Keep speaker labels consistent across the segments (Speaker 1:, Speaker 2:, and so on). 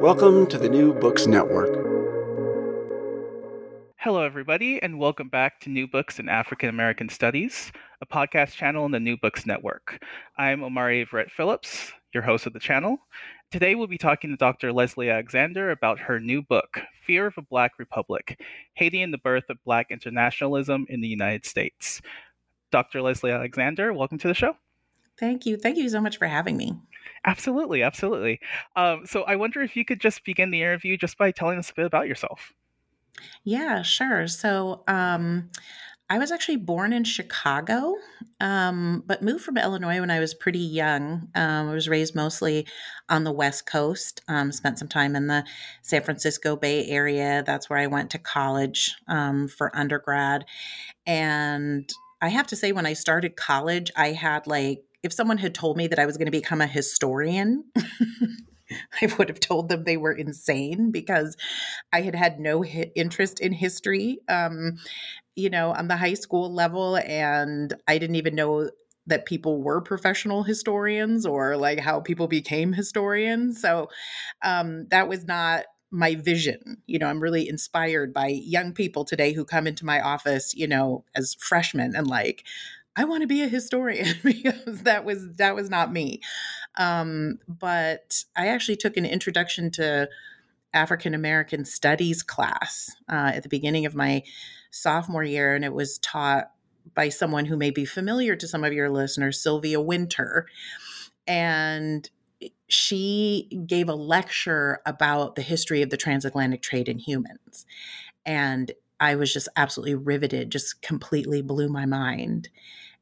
Speaker 1: Welcome to the New Books Network.
Speaker 2: Hello, everybody, and welcome back to New Books in African American Studies, a podcast channel in the New Books Network. I'm Omari Everett Phillips, your host of the channel. Today, we'll be talking to Dr. Leslie Alexander about her new book, Fear of a Black Republic Haiti and the Birth of Black Internationalism in the United States. Dr. Leslie Alexander, welcome to the show.
Speaker 3: Thank you. Thank you so much for having me.
Speaker 2: Absolutely, absolutely. Um, so I wonder if you could just begin the interview just by telling us a bit about yourself.
Speaker 3: Yeah, sure. So um, I was actually born in Chicago, um, but moved from Illinois when I was pretty young. Um, I was raised mostly on the West Coast, um, spent some time in the San Francisco Bay Area. That's where I went to college um, for undergrad. And I have to say, when I started college, I had like if someone had told me that I was going to become a historian, I would have told them they were insane because I had had no interest in history, um, you know, on the high school level. And I didn't even know that people were professional historians or like how people became historians. So um, that was not my vision. You know, I'm really inspired by young people today who come into my office, you know, as freshmen and like, I want to be a historian because that was that was not me. Um, but I actually took an introduction to African American Studies class uh, at the beginning of my sophomore year, and it was taught by someone who may be familiar to some of your listeners, Sylvia Wynter, and she gave a lecture about the history of the transatlantic trade in humans, and I was just absolutely riveted, just completely blew my mind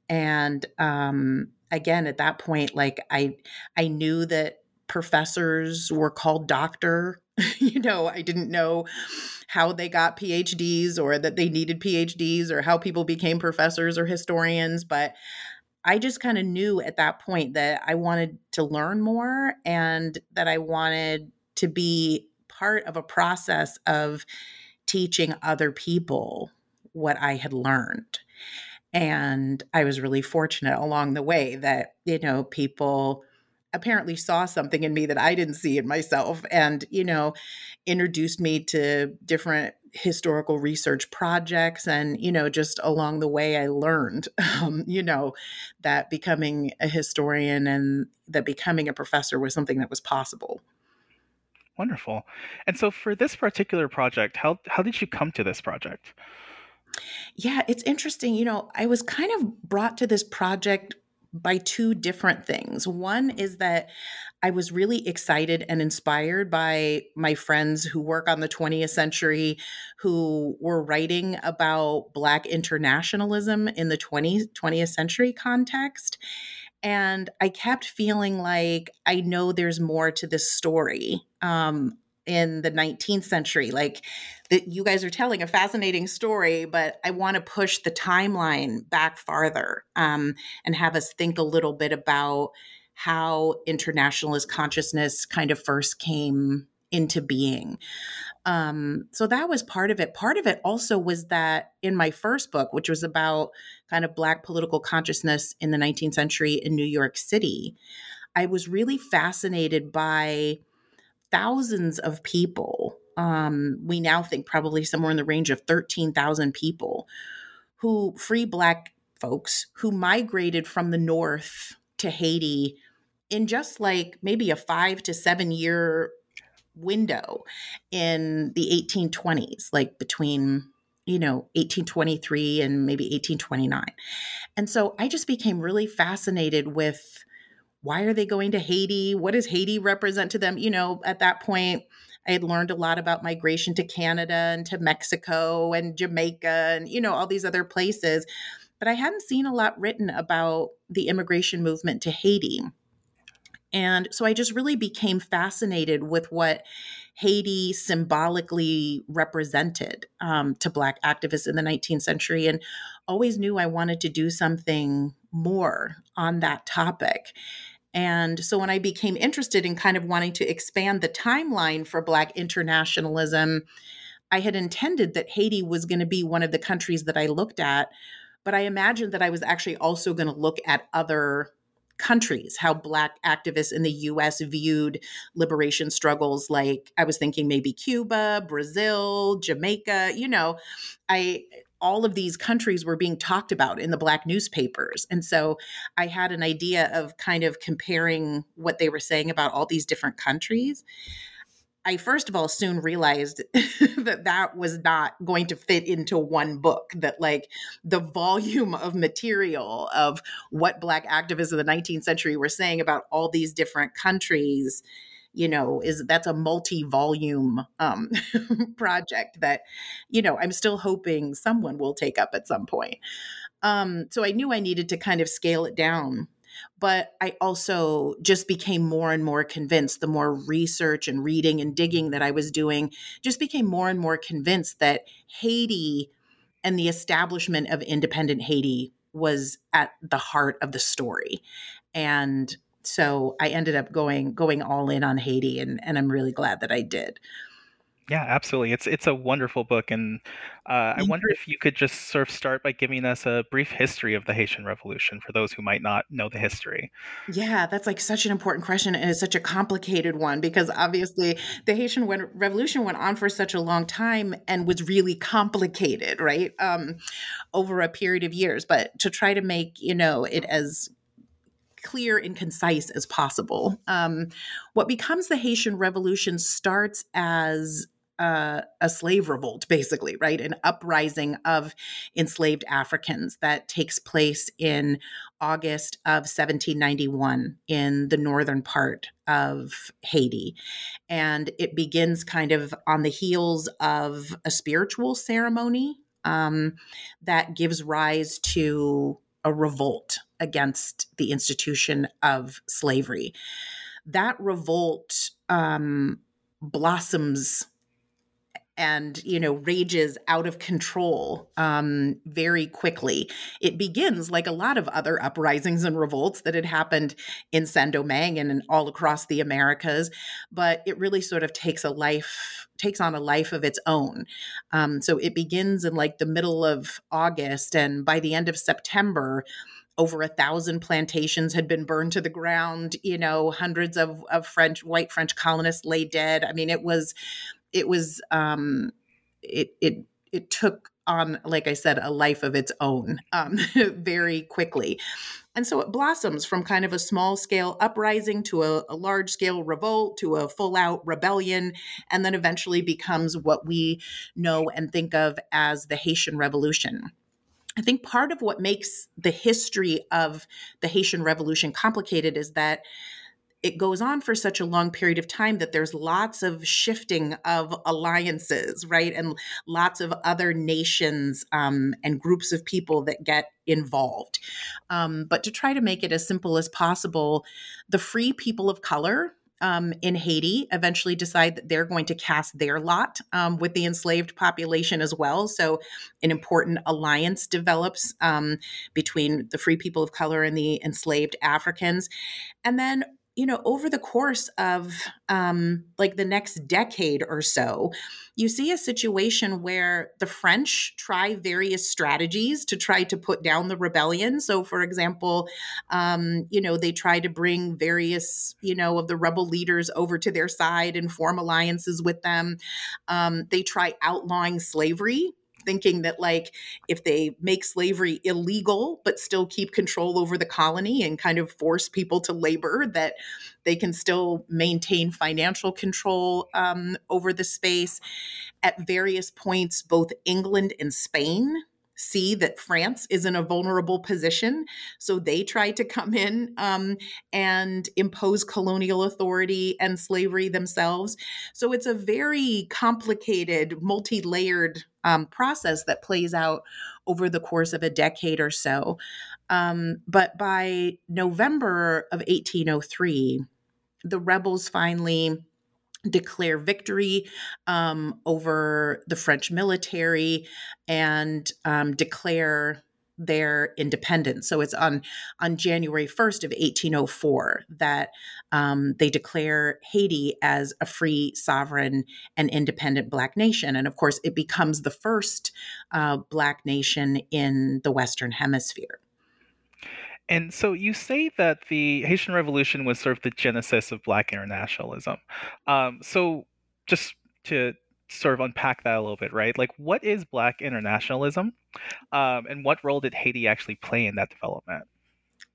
Speaker 3: and um, again at that point like i i knew that professors were called doctor you know i didn't know how they got phds or that they needed phds or how people became professors or historians but i just kind of knew at that point that i wanted to learn more and that i wanted to be part of a process of teaching other people what i had learned and I was really fortunate along the way that, you know, people apparently saw something in me that I didn't see in myself and, you know, introduced me to different historical research projects. And, you know, just along the way, I learned, um, you know, that becoming a historian and that becoming a professor was something that was possible.
Speaker 2: Wonderful. And so for this particular project, how, how did you come to this project?
Speaker 3: Yeah, it's interesting. You know, I was kind of brought to this project by two different things. One is that I was really excited and inspired by my friends who work on the 20th century who were writing about Black internationalism in the 20th, 20th century context. And I kept feeling like I know there's more to this story. Um, in the 19th century like that you guys are telling a fascinating story but i want to push the timeline back farther um, and have us think a little bit about how internationalist consciousness kind of first came into being um, so that was part of it part of it also was that in my first book which was about kind of black political consciousness in the 19th century in new york city i was really fascinated by thousands of people. Um, we now think probably somewhere in the range of 13,000 people who, free Black folks, who migrated from the North to Haiti in just like maybe a five to seven year window in the 1820s, like between you know 1823 and maybe 1829 and so i just became really fascinated with why are they going to haiti? What does haiti represent to them? You know at that point i had learned a lot about migration to canada and to mexico and jamaica and you know all these other places but i hadn't seen a lot written about the immigration movement to haiti and so I just really became fascinated with what Haiti symbolically represented um, to Black activists in the 19th century and always knew I wanted to do something more on that topic. And so when I became interested in kind of wanting to expand the timeline for Black internationalism, I had intended that Haiti was going to be one of the countries that I looked at. But I imagined that I was actually also going to look at other countries, how Black activists in the US viewed liberation struggles. Like I was thinking maybe Cuba, Brazil, Jamaica, you know, I all of these countries were being talked about in the black newspapers. And so I had an idea of kind of comparing what they were saying about all these different countries. I first of all soon realized that that was not going to fit into one book, that like the volume of material of what Black activists of the 19th century were saying about all these different countries you know is that's a multi-volume um, project that you know i'm still hoping someone will take up at some point um, so i knew i needed to kind of scale it down but I also just became more and more convinced the more research and reading and digging that I was doing, just became more and more convinced that Haiti and the establishment of independent Haiti was at the heart of the story. And so I ended up going going all in on Haiti and, and I'm really glad that I did.
Speaker 2: Yeah, absolutely. It's it's a wonderful book, and uh, I wonder if you could just sort of start by giving us a brief history of the Haitian Revolution for those who might not know the history.
Speaker 3: Yeah, that's like such an important question, and it's such a complicated one because obviously the Haitian Revolution went on for such a long time and was really complicated, right? Um, over a period of years. But to try to make you know it as clear and concise as possible. Um, what becomes the Haitian Revolution starts as uh, a slave revolt, basically, right? An uprising of enslaved Africans that takes place in August of 1791 in the northern part of Haiti. And it begins kind of on the heels of a spiritual ceremony um, that gives rise to a revolt against the institution of slavery. That revolt um, blossoms and you know rages out of control um, very quickly it begins like a lot of other uprisings and revolts that had happened in saint-domingue and all across the americas but it really sort of takes a life takes on a life of its own um, so it begins in like the middle of august and by the end of september over a thousand plantations had been burned to the ground you know hundreds of, of french white french colonists lay dead i mean it was it was um, it it it took on, like I said, a life of its own um, very quickly. And so it blossoms from kind of a small scale uprising to a, a large scale revolt to a full out rebellion, and then eventually becomes what we know and think of as the Haitian Revolution. I think part of what makes the history of the Haitian Revolution complicated is that it goes on for such a long period of time that there's lots of shifting of alliances, right? And lots of other nations um, and groups of people that get involved. Um, but to try to make it as simple as possible, the free people of color um, in Haiti eventually decide that they're going to cast their lot um, with the enslaved population as well. So, an important alliance develops um, between the free people of color and the enslaved Africans. And then you know, over the course of um, like the next decade or so, you see a situation where the French try various strategies to try to put down the rebellion. So, for example, um, you know, they try to bring various, you know, of the rebel leaders over to their side and form alliances with them. Um, they try outlawing slavery thinking that like if they make slavery illegal but still keep control over the colony and kind of force people to labor that they can still maintain financial control um, over the space at various points both england and spain see that France is in a vulnerable position. So they try to come in um, and impose colonial authority and slavery themselves. So it's a very complicated, multi layered um, process that plays out over the course of a decade or so. Um, but by November of 1803, the rebels finally declare victory um, over the French military and um, declare their independence. So it's on on January 1st of 1804 that um, they declare Haiti as a free, sovereign, and independent Black nation. And of course, it becomes the first uh, Black nation in the Western Hemisphere.
Speaker 2: And so you say that the Haitian Revolution was sort of the genesis of Black internationalism. Um, so just to sort of unpack that a little bit, right? Like, what is Black internationalism, um, and what role did Haiti actually play in that development?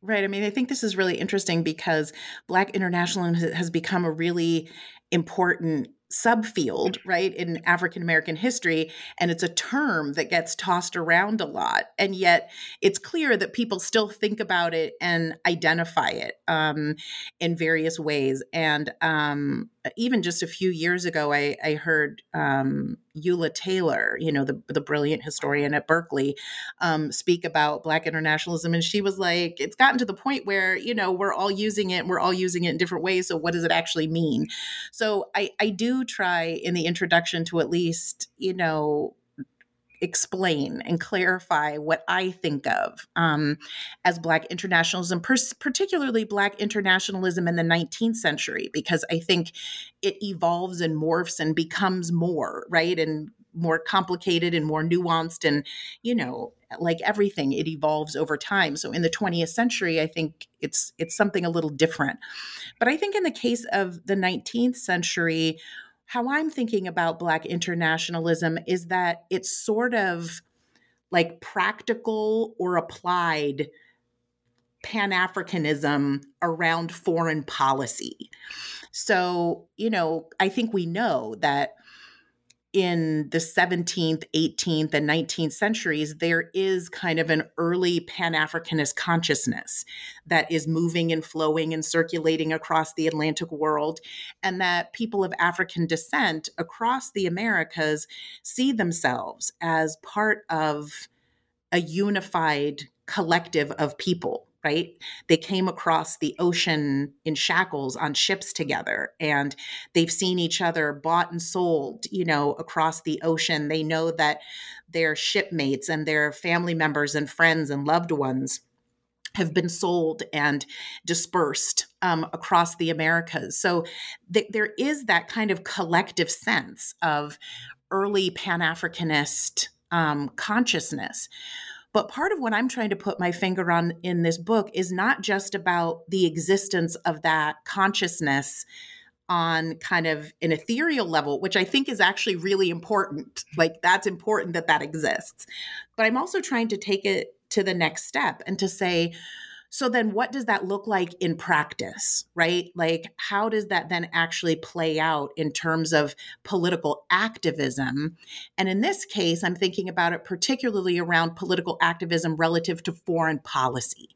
Speaker 3: Right. I mean, I think this is really interesting because Black internationalism has become a really important subfield, right, in African American history. And it's a term that gets tossed around a lot. And yet it's clear that people still think about it and identify it um, in various ways. And um, even just a few years ago, I, I heard um, Ula Taylor, you know, the, the brilliant historian at Berkeley, um, speak about Black internationalism. And she was like, it's gotten to the point where, you know, we're all using it, we're all using it in different ways. So what does it actually mean? So I, I do try in the introduction to at least, you know, explain and clarify what I think of um, as Black internationalism, particularly Black internationalism in the 19th century, because I think it evolves and morphs and becomes more, right? And more complicated and more nuanced and you know like everything it evolves over time so in the 20th century i think it's it's something a little different but i think in the case of the 19th century how I'm thinking about Black internationalism is that it's sort of like practical or applied Pan Africanism around foreign policy. So, you know, I think we know that in the 17th, 18th, and 19th centuries, there is kind of an early Pan Africanist consciousness that is moving and flowing and circulating across the Atlantic world, and that people of African descent across the Americas see themselves as part of a unified collective of people right? They came across the ocean in shackles on ships together and they've seen each other bought and sold, you know, across the ocean. They know that their shipmates and their family members and friends and loved ones have been sold and dispersed um, across the Americas. So th- there is that kind of collective sense of early Pan Africanist um, consciousness. But part of what I'm trying to put my finger on in this book is not just about the existence of that consciousness on kind of an ethereal level, which I think is actually really important. Like, that's important that that exists. But I'm also trying to take it to the next step and to say, so then what does that look like in practice, right? Like how does that then actually play out in terms of political activism? And in this case, I'm thinking about it particularly around political activism relative to foreign policy.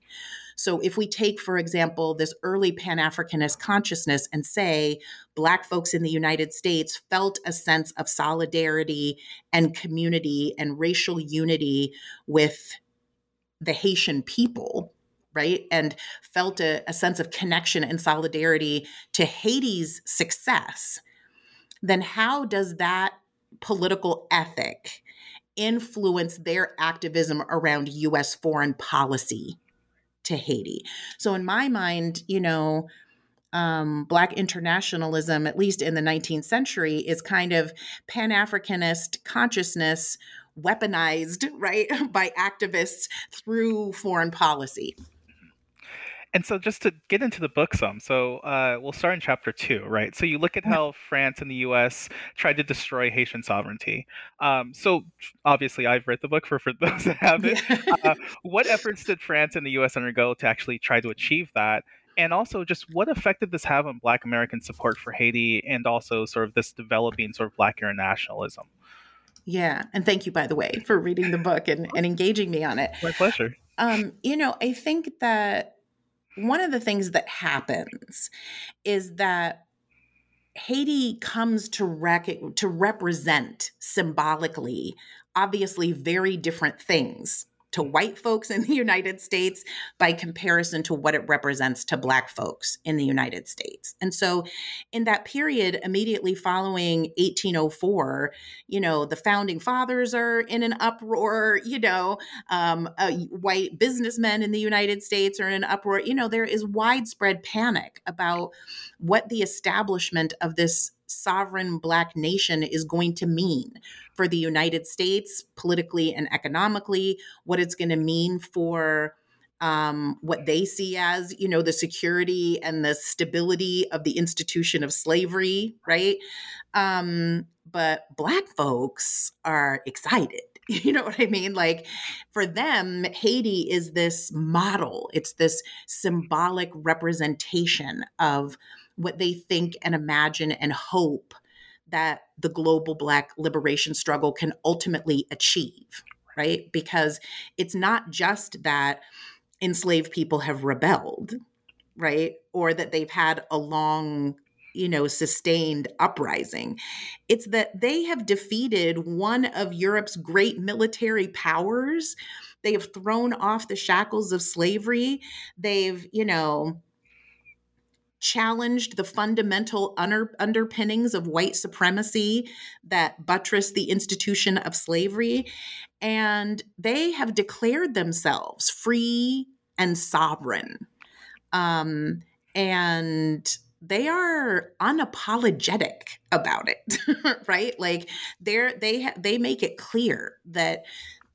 Speaker 3: So, if we take, for example, this early Pan Africanist consciousness and say Black folks in the United States felt a sense of solidarity and community and racial unity with the Haitian people, right? And felt a, a sense of connection and solidarity to Haiti's success, then how does that political ethic influence their activism around US foreign policy to Haiti? So, in my mind, you know, um, Black internationalism, at least in the 19th century, is kind of Pan Africanist consciousness weaponized, right, by activists through foreign policy.
Speaker 2: And so, just to get into the book some, so uh, we'll start in chapter two, right? So, you look at how France and the U.S. tried to destroy Haitian sovereignty. Um, so, obviously, I've read the book for, for those that haven't. uh, what efforts did France and the U.S. undergo to actually try to achieve that? And also, just what effect did this have on Black American support for Haiti and also sort of this developing sort of Black internationalism?
Speaker 3: Yeah. And thank you, by the way, for reading the book and, and engaging me on it.
Speaker 2: My pleasure.
Speaker 3: Um, you know, I think that one of the things that happens is that Haiti comes to rec- to represent symbolically obviously very different things to white folks in the United States by comparison to what it represents to black folks in the United States. And so in that period immediately following 1804, you know, the founding fathers are in an uproar, you know, um, uh, white businessmen in the United States are in an uproar. You know, there is widespread panic about what the establishment of this sovereign black nation is going to mean for the United States politically and economically, what it's going to mean for um, what they see as, you know, the security and the stability of the institution of slavery, right? Um, but Black folks are excited. You know what I mean? Like for them, Haiti is this model, it's this symbolic representation of what they think and imagine and hope that the global Black liberation struggle can ultimately achieve, right? Because it's not just that enslaved people have rebelled, right? Or that they've had a long you know, sustained uprising. It's that they have defeated one of Europe's great military powers. They have thrown off the shackles of slavery. They've, you know, challenged the fundamental under, underpinnings of white supremacy that buttress the institution of slavery. And they have declared themselves free and sovereign. Um, and they are unapologetic about it right like they're they ha- they make it clear that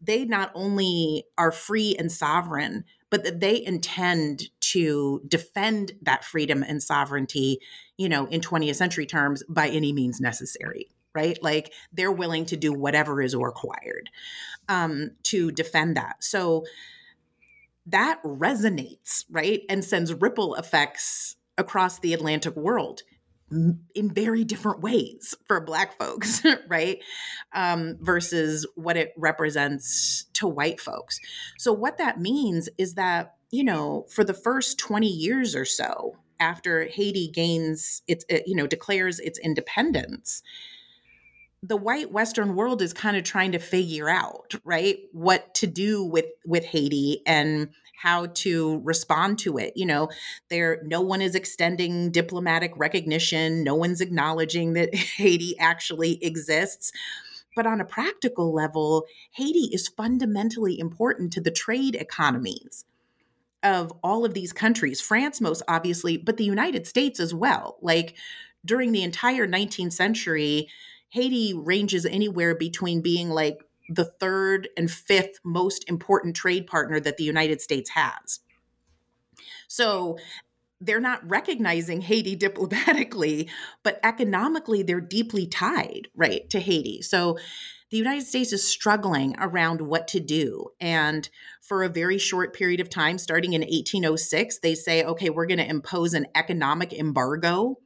Speaker 3: they not only are free and sovereign but that they intend to defend that freedom and sovereignty, you know, in 20th century terms by any means necessary right? Like they're willing to do whatever is required um, to defend that. So that resonates, right? And sends ripple effects across the Atlantic world in very different ways for black folks right? Um, versus what it represents to white folks. So what that means is that you know for the first 20 years or so after haiti gains its uh, you know declares its independence the white western world is kind of trying to figure out right what to do with with haiti and how to respond to it. You know, there no one is extending diplomatic recognition, no one's acknowledging that Haiti actually exists. But on a practical level, Haiti is fundamentally important to the trade economies of all of these countries, France most obviously, but the United States as well. Like during the entire 19th century, Haiti ranges anywhere between being like the third and fifth most important trade partner that the United States has. So they're not recognizing Haiti diplomatically, but economically, they're deeply tied, right, to Haiti. So the United States is struggling around what to do. And for a very short period of time, starting in 1806, they say, okay, we're going to impose an economic embargo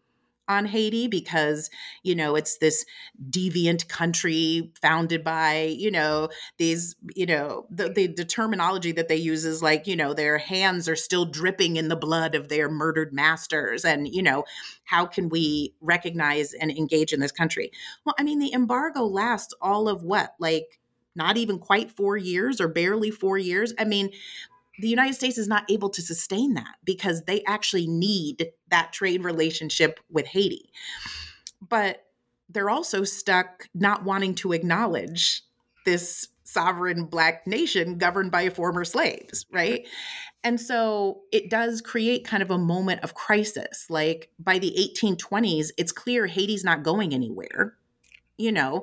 Speaker 3: on Haiti because, you know, it's this deviant country founded by, you know, these, you know, the, the, the, terminology that they use is like, you know, their hands are still dripping in the blood of their murdered masters. And, you know, how can we recognize and engage in this country? Well, I mean, the embargo lasts all of what, like, not even quite four years or barely four years. I mean, the United States is not able to sustain that because they actually need that trade relationship with Haiti. But they're also stuck not wanting to acknowledge this sovereign black nation governed by former slaves, right? And so it does create kind of a moment of crisis. Like by the 1820s, it's clear Haiti's not going anywhere. You know,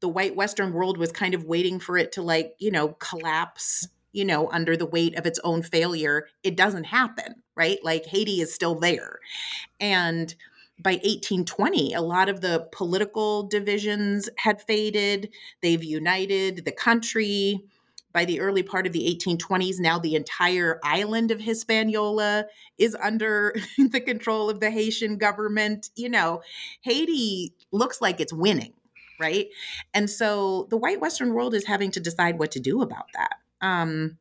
Speaker 3: the white Western world was kind of waiting for it to, like, you know, collapse you know, under the weight of its own failure, it doesn't happen, right? Like Haiti is still there. And by 1820, a lot of the political divisions had faded. They've united the country. By the early part of the 1820s, now the entire island of Hispaniola is under the control of the Haitian government. You know, Haiti looks like it's winning, right? And so the white Western world is having to decide what to do about that. Um,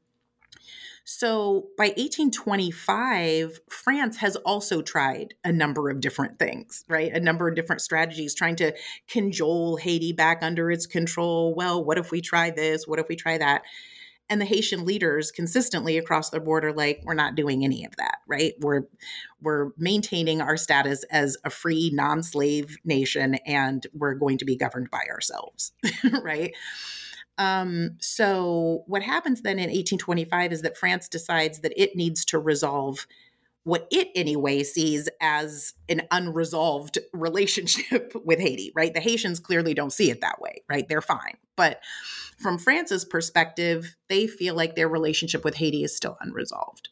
Speaker 3: so by 1825, France has also tried a number of different things, right? A number of different strategies trying to cajole Haiti back under its control. Well, what if we try this? What if we try that? And the Haitian leaders consistently across the border, like, we're not doing any of that, right? We're we're maintaining our status as a free, non-slave nation, and we're going to be governed by ourselves, right? Um, so, what happens then in 1825 is that France decides that it needs to resolve what it anyway sees as an unresolved relationship with Haiti, right? The Haitians clearly don't see it that way, right? They're fine. But from France's perspective, they feel like their relationship with Haiti is still unresolved.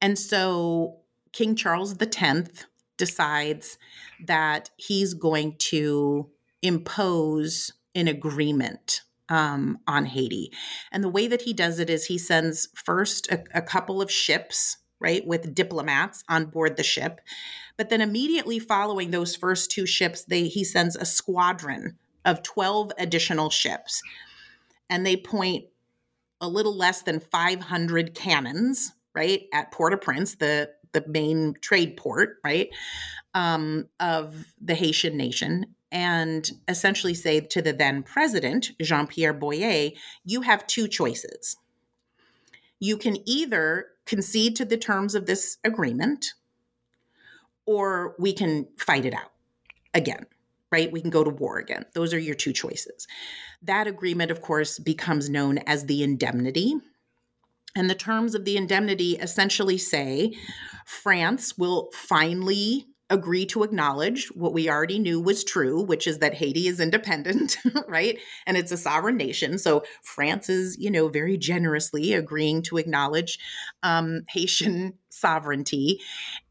Speaker 3: And so King Charles X decides that he's going to impose an agreement um, on Haiti. And the way that he does it is he sends first a, a couple of ships, right, with diplomats on board the ship. But then immediately following those first two ships, they he sends a squadron of 12 additional ships. And they point a little less than 500 cannons, right, at Port-au-Prince, the the main trade port, right, um, of the Haitian nation and essentially say to the then president, Jean Pierre Boyer, you have two choices. You can either concede to the terms of this agreement, or we can fight it out again, right? We can go to war again. Those are your two choices. That agreement, of course, becomes known as the indemnity. And the terms of the indemnity essentially say France will finally agree to acknowledge what we already knew was true, which is that Haiti is independent, right? And it's a sovereign nation. So France is, you know, very generously agreeing to acknowledge um, Haitian sovereignty,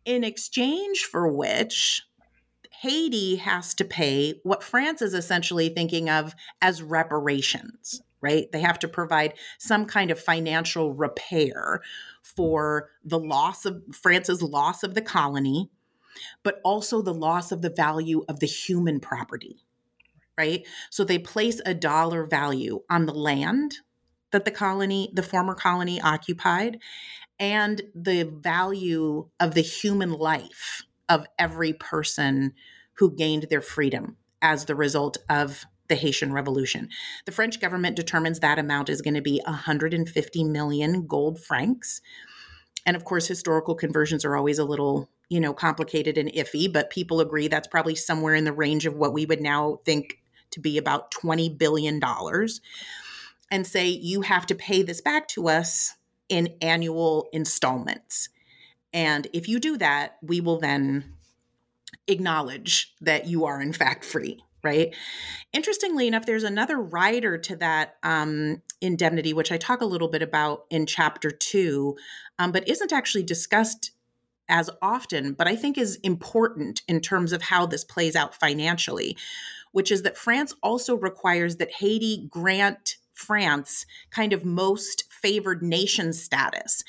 Speaker 3: in exchange for which Haiti has to pay what France is essentially thinking of as reparations, right? They have to provide some kind of financial repair for the loss of France's loss of the colony but also the loss of the value of the human property, right? So they place a dollar value on the land that the colony, the former colony occupied, and the value of the human life of every person who gained their freedom as the result of the Haitian Revolution. The French government determines that amount is going to be 150 million gold francs. And of course, historical conversions are always a little you know, complicated and iffy, but people agree that's probably somewhere in the range of what we would now think to be about $20 billion and say, you have to pay this back to us in annual installments. And if you do that, we will then acknowledge that you are in fact free right? Interestingly enough, there's another rider to that um, indemnity, which I talk a little bit about in chapter two, um, but isn't actually discussed as often, but I think is important in terms of how this plays out financially, which is that France also requires that Haiti grant France kind of most favored nation status.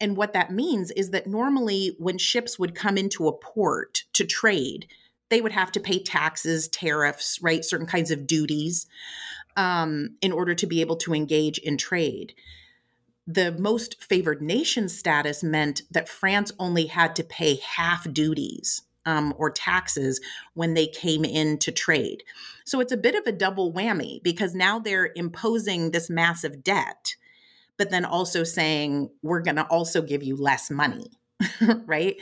Speaker 3: And what that means is that normally when ships would come into a port to trade, they would have to pay taxes, tariffs, right? Certain kinds of duties um, in order to be able to engage in trade the most favored nation status meant that France only had to pay half duties um, or taxes when they came in to trade. So it's a bit of a double whammy because now they're imposing this massive debt, but then also saying, we're going to also give you less money, right?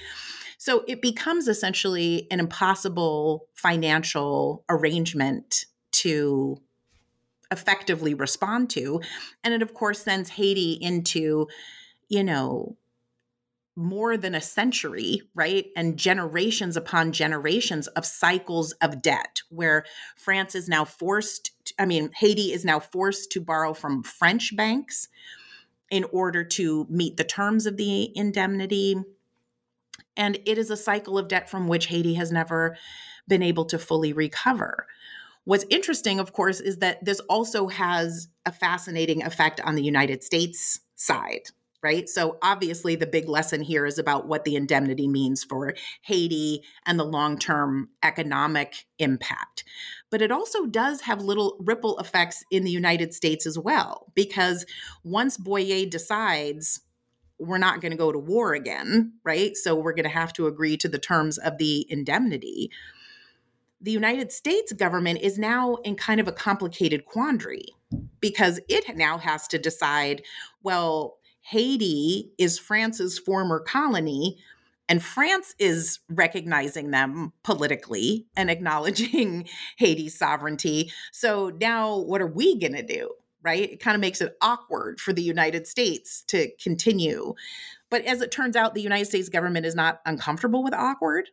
Speaker 3: So it becomes essentially an impossible financial arrangement to effectively respond to. And it, of course, sends Haiti into, you know, more than a century, right? And generations upon generations of cycles of debt, where France is now forced to, I mean, Haiti is now forced to borrow from French banks in order to meet the terms of the indemnity. And it is a cycle of debt from which Haiti has never been able to fully recover. What's interesting, of course, is that this also has a fascinating effect on the United States side right? So obviously, the big lesson here is about what the indemnity means for Haiti and the long term economic impact. But it also does have little ripple effects in the United States as well, because once Boyer decides, we're not going to go to war again, right? So we're going to have to agree to the terms of the indemnity. The United States government is now in kind of a complicated quandary because it now has to decide well, Haiti is France's former colony, and France is recognizing them politically and acknowledging Haiti's sovereignty. So now what are we going to do? Right? It kind of makes it awkward for the United States to continue. But as it turns out, the United States government is not uncomfortable with awkward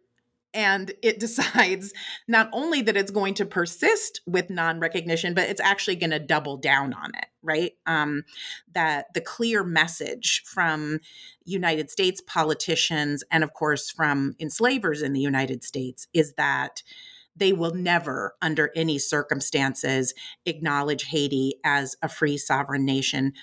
Speaker 3: and it decides not only that it's going to persist with non-recognition but it's actually going to double down on it right? Um, that the clear message from united states politicians and of course from enslavers in the united states is that they will never under any circumstances acknowledge haiti as a free sovereign nation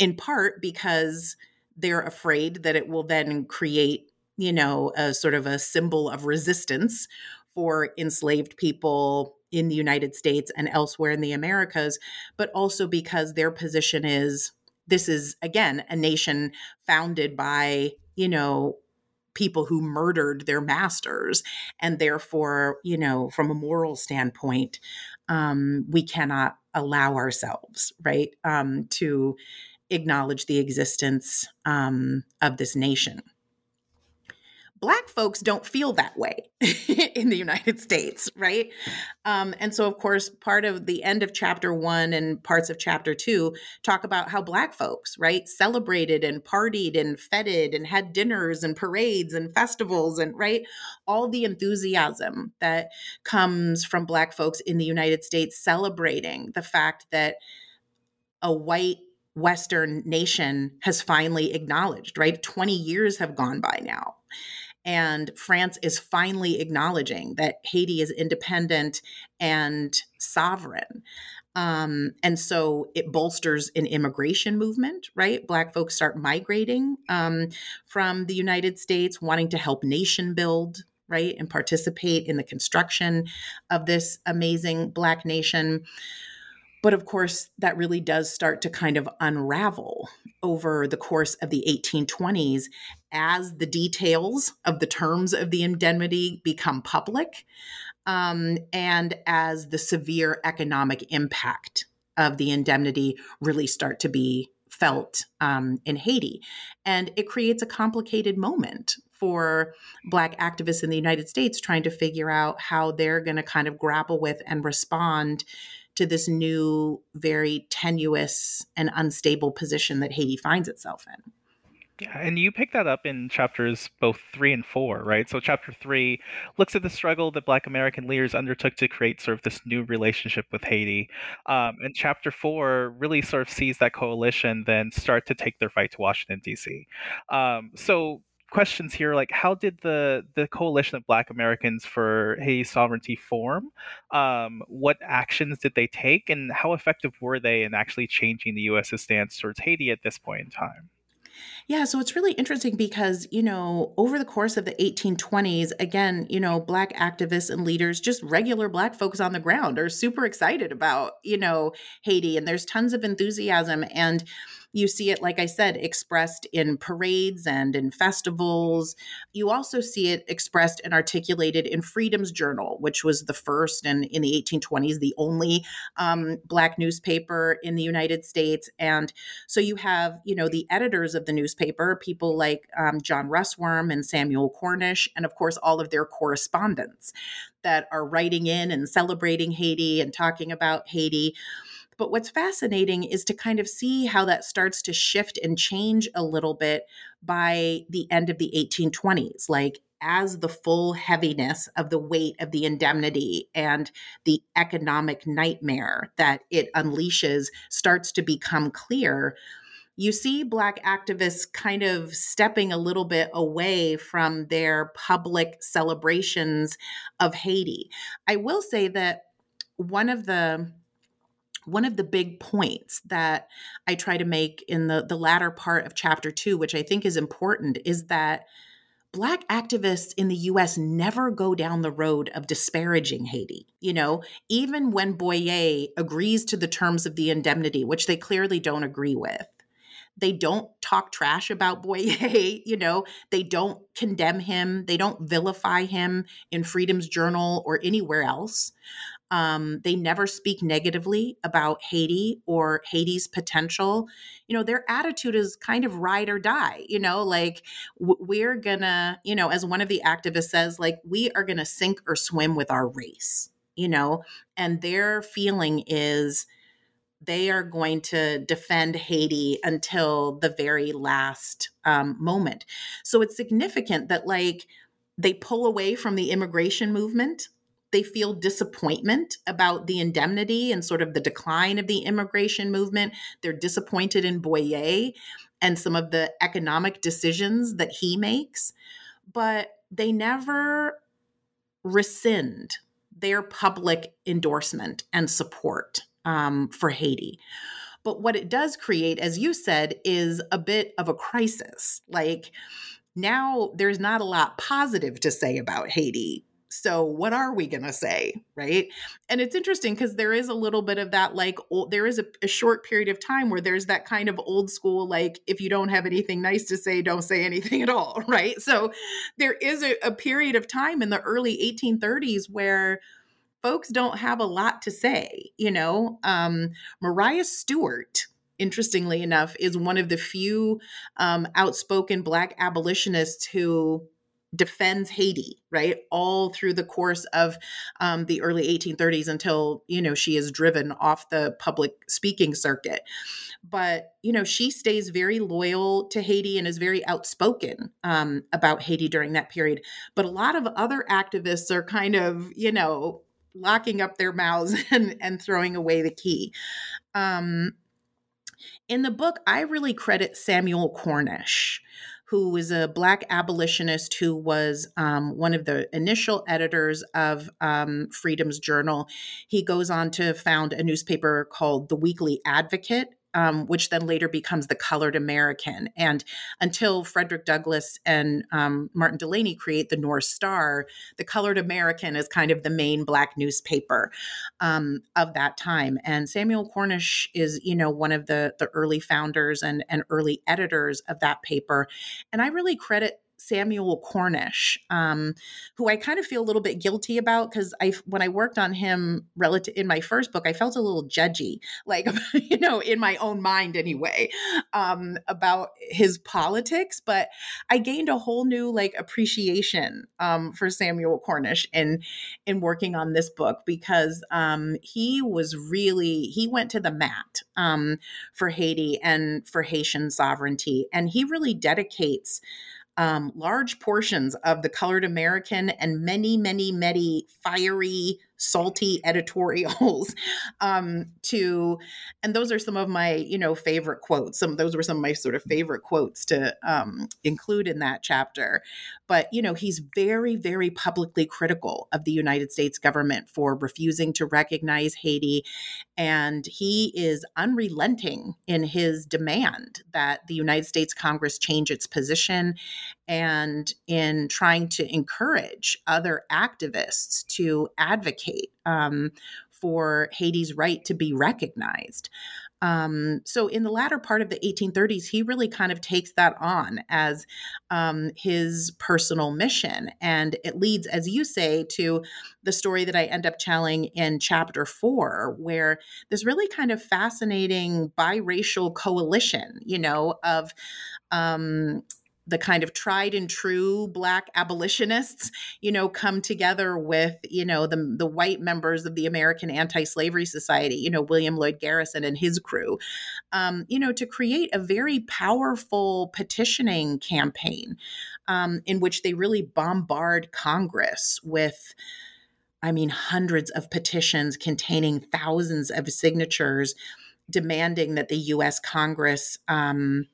Speaker 3: in part because they're afraid that it will then create you know, a sort of a symbol of resistance for enslaved people in the United States and elsewhere in the Americas, but also because their position is this is, again, a nation founded by, you know, people who murdered their masters. And therefore, you know, from a moral standpoint, um, we cannot allow ourselves, right, um, to acknowledge the existence um, of this nation. Black folks don't feel that way in the United States, right? Um, and so, of course, part of the end of chapter one and parts of chapter two talk about how Black folks, right, celebrated and partied and feted and had dinners and parades and festivals and, right, all the enthusiasm that comes from Black folks in the United States celebrating the fact that a white Western nation has finally acknowledged, right? 20 years have gone by now. And France is finally acknowledging that Haiti is independent and sovereign. Um, and so it bolsters an immigration movement, right? Black folks start migrating um, from the United States, wanting to help nation build, right? And participate in the construction of this amazing Black nation. But of course, that really does start to kind of unravel over the course of the 1820s as the details of the terms of the indemnity become public um, and as the severe economic impact of the indemnity really start to be felt um, in Haiti. And it creates a complicated moment for Black activists in the United States trying to figure out how they're going to kind of grapple with and respond to this new, very tenuous and unstable position that Haiti finds itself in.
Speaker 2: Yeah, and you pick that up in chapters both three and four, right? So, chapter three looks at the struggle that Black American leaders undertook to create sort of this new relationship with Haiti. Um, and chapter four really sort of sees that coalition then start to take their fight to Washington, D.C. Um, so, questions here like how did the the coalition of black americans for haiti sovereignty form um, what actions did they take and how effective were they in actually changing the us's stance towards haiti at this point in time
Speaker 3: yeah, so it's really interesting because, you know, over the course of the 1820s, again, you know, Black activists and leaders, just regular Black folks on the ground, are super excited about, you know, Haiti. And there's tons of enthusiasm. And, you see it, like I said, expressed in parades and in festivals. You also see it expressed and articulated in Freedom's Journal, which was the first and in the 1820s, the only um, Black newspaper in the United States. And so you have, you know, the editors of the newspaper, people like um, John Russwurm and Samuel Cornish, and of course, all of their correspondents that are writing in and celebrating Haiti and talking about Haiti. But what's fascinating is to kind of see how that starts to shift and change a little bit by the end of the 1820s. Like as the full heaviness of the weight of the indemnity and the economic nightmare that it unleashes starts to become clear, you see Black activists kind of stepping a little bit away from their public celebrations of Haiti. I will say that one of the one of the big points that I try to make in the, the latter part of chapter two, which I think is important, is that Black activists in the US never go down the road of disparaging Haiti. You know, even when Boyer agrees to the terms of the indemnity, which they clearly don't agree with, they don't talk trash about Boyer, you know, they don't condemn him, they don't vilify him in Freedom's Journal or anywhere else. Um, they never speak negatively about Haiti or Haiti's potential. You know, their attitude is kind of ride or die. You know, like we're gonna, you know, as one of the activists says, like we are gonna sink or swim with our race. You know, and their feeling is they are going to defend Haiti until the very last um, moment. So it's significant that like they pull away from the immigration movement they feel disappointment about the indemnity and sort of the decline of the immigration movement. They're disappointed in Boyer and some of the economic decisions that he makes, but they never rescind their public endorsement and support um, for Haiti. But what it does create, as you said, is a bit of a crisis. Like now there's not a lot positive to say about Haiti so what are we going to say right? And it's interesting because there is a little bit of that like old, there is a, a, short period of time where there's that kind of old school like if you don't have anything nice to say don't say anything at all right? So there is a, a period of time in the early 1830s where folks don't have a lot to say you know? Um, maria stewart interestingly enough is one of the few um, outspoken black abolitionists who defends Haiti, right, all through the course of um, the early 1830s until you know she is driven off the public speaking circuit. But you know she stays very loyal to Haiti and is very outspoken um, about Haiti during that period. But a lot of other activists are kind of you know locking up their mouths and and throwing away the key. Um, in the book, I really credit Samuel Cornish who is a Black abolitionist who was um, one of the initial editors of um, Freedom's Journal. He goes on to found a newspaper called The Weekly Advocate um, which then later becomes the Colored American. And until Frederick Douglass and um, Martin Delany create the North Star, the Colored American is kind of the main Black newspaper um, of that time. And Samuel Cornish is, you know, one of the the early founders and and early editors of that paper. And I really credit Samuel Cornish, um, who I kind of feel a little bit guilty about because I, when I worked on him relative in my first book, I felt a little judgy, like you know, in my own mind anyway, um, about his politics. But I gained a whole new like appreciation um, for Samuel Cornish in in working on this book because um, he was really he went to the mat um, for Haiti and for Haitian sovereignty, and he really dedicates um, large portions of the colored American and many, many, many fiery salty editorials um, to and those are some of my you know favorite quotes. Some those were some of my sort of favorite quotes to um, include in that chapter. But you know he's very very publicly critical of the united states government for refusing to recognize haiti and he is unrelenting in his demand that the united states congress change its position and in trying to encourage other activists to advocate um, for Haiti's right to be recognized. Um, so, in the latter part of the 1830s, he really kind of takes that on as um, his personal mission. And it leads, as you say, to the story that I end up telling in chapter four, where this really kind of fascinating biracial coalition, you know, of um, the kind of tried and true black abolitionists you know come together with you know the the white members of the American Anti-Slavery Society you know William Lloyd Garrison and his crew um, you know to create a very powerful petitioning campaign um, in which they really bombard Congress with I mean hundreds of petitions containing thousands of signatures demanding that the US Congress um,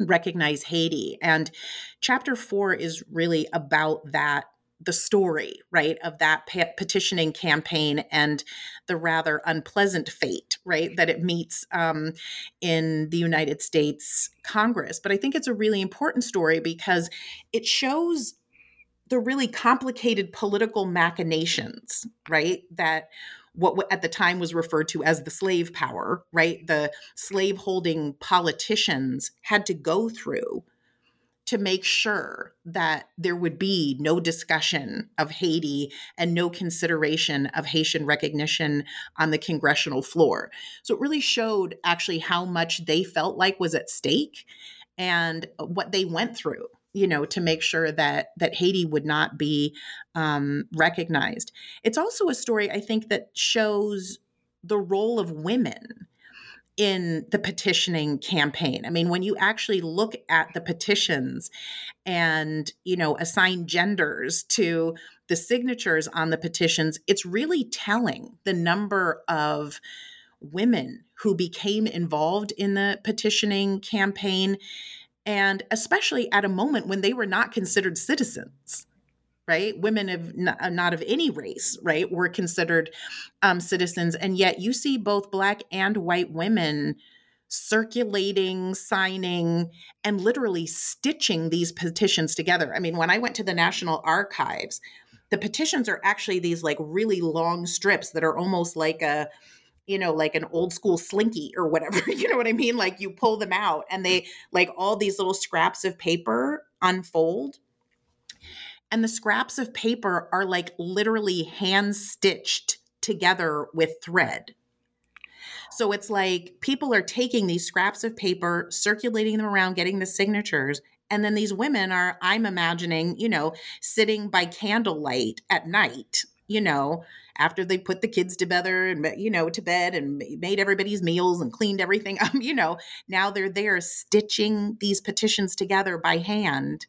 Speaker 3: recognize Haiti. And chapter four is really about that the story, right, of that petitioning campaign and the rather unpleasant fate, right, that it meets um, in the United States Congress. But I think it's a really important story because it shows the really complicated political machinations, right, that what at the time was referred to as the slave power, right? The slaveholding politicians had to go through to make sure that there would be no discussion of Haiti and no consideration of Haitian recognition on the congressional floor. So it really showed actually how much they felt like was at stake and what they went through you know to make sure that that haiti would not be um, recognized. It's also a story i think that shows the role of women in the petitioning campaign. I mean when you actually look at the petitions and you know assign genders to the signatures on the petitions it's really telling the number of women who became involved in the petitioning campaign and especially at a moment when they were not considered citizens right? Women of not, uh, not of any race right were considered um, citizens and yet you see both black and white women circulating signing and literally stitching these petitions together. I mean when i went to the national archives the petitions are actually these like really long strips that are almost like a you know, like an old school slinky or whatever. You know what I mean? Like you pull them out and they like all these little scraps of paper unfold. And the scraps of paper are like literally hand stitched together with thread. So it's like people are taking these scraps of paper, circulating them around, getting the signatures. And then these women are, I'm imagining, you know, sitting by candlelight at night, you know, after they put the kids together and you know to bed and made everybody's meals and cleaned everything up you know now they're there stitching these petitions together by hand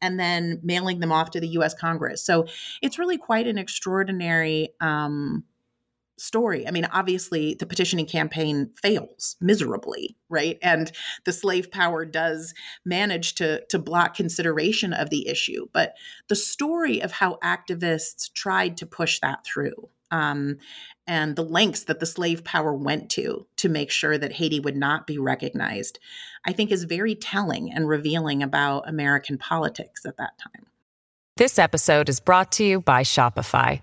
Speaker 3: and then mailing them off to the US Congress. So it's really quite an extraordinary um, story. I mean, obviously, the petitioning campaign fails miserably, right? And the slave power does manage to, to block consideration of the issue. But the story of how activists tried to push that through um, and the lengths that the slave power went to to make sure that Haiti would not be recognized, I think is very telling and revealing about American politics at that time.
Speaker 4: This episode is brought to you by Shopify.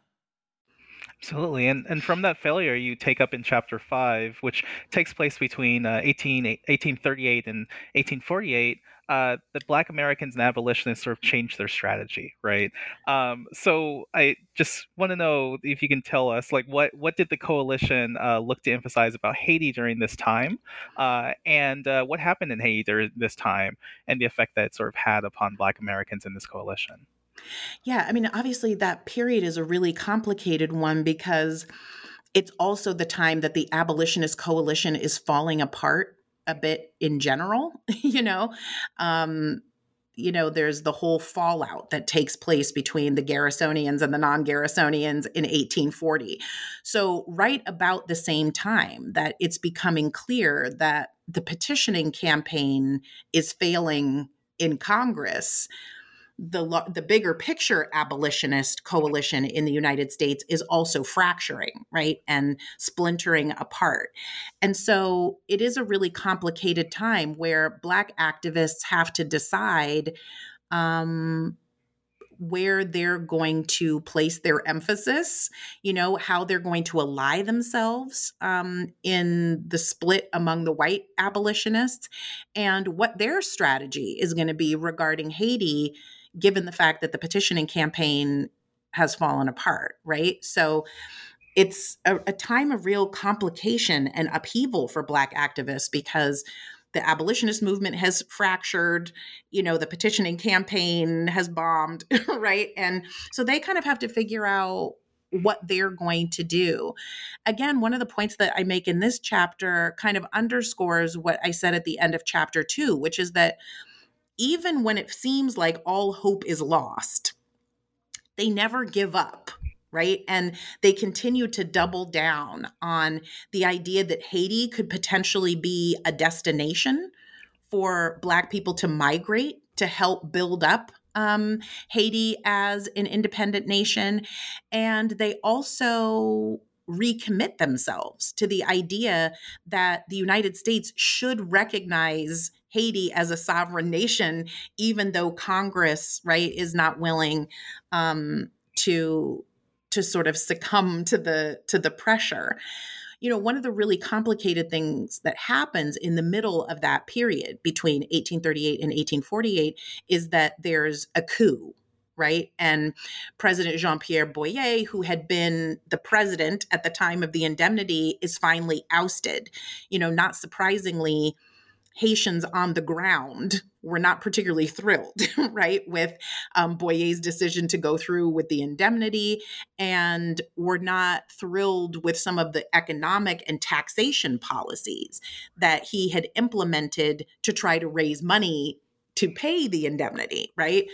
Speaker 2: Absolutely. And, and from that failure, you take up in chapter five, which takes place between uh, 18, 1838 and 1848. Uh, the Black Americans and abolitionists sort of changed their strategy, right? Um, so I just want to know if you can tell us, like, what what did the coalition uh, look to emphasize about Haiti during this time, uh, and uh, what happened in Haiti during this time, and the effect that it sort of had upon Black Americans in this coalition?
Speaker 3: Yeah, I mean, obviously, that period is a really complicated one because it's also the time that the abolitionist coalition is falling apart a bit in general, you know. Um, you know, there's the whole fallout that takes place between the Garrisonians and the non Garrisonians in 1840. So, right about the same time that it's becoming clear that the petitioning campaign is failing in Congress, the the bigger picture abolitionist coalition in the United States is also fracturing, right, and splintering apart. And so it is a really complicated time where Black activists have to decide um, where they're going to place their emphasis, you know, how they're going to ally themselves um, in the split among the white abolitionists, and what their strategy is going to be regarding Haiti, given the fact that the petitioning campaign has fallen apart, right? So it's a, a time of real complication and upheaval for Black activists because the abolitionist movement has fractured you know the petitioning campaign has bombed right and so they kind of have to figure out what they're going to do again one of the points that i make in this chapter kind of underscores what i said at the end of chapter 2 which is that even when it seems like all hope is lost they never give up right? And they continue to double down on the idea that Haiti could potentially be a destination for Black people to migrate to help build up um, Haiti as an independent nation. And they also recommit themselves to the idea that the United States should recognize Haiti as a sovereign nation, even though Congress, right, is not willing um, to to sort of succumb to the to the pressure. You know one of the really complicated things that happens in the middle of that period between 1838 and 1848 is that there's a coup right? And president jean-pierre boyer who had been the president at the time of the indemnity is finally ousted. You know not surprisingly Haitians on the ground were not particularly thrilled, right, with um, Boyer's decision to go through with the indemnity, and were not thrilled with some of the economic and taxation policies that he had implemented to try to raise money to pay the indemnity, right?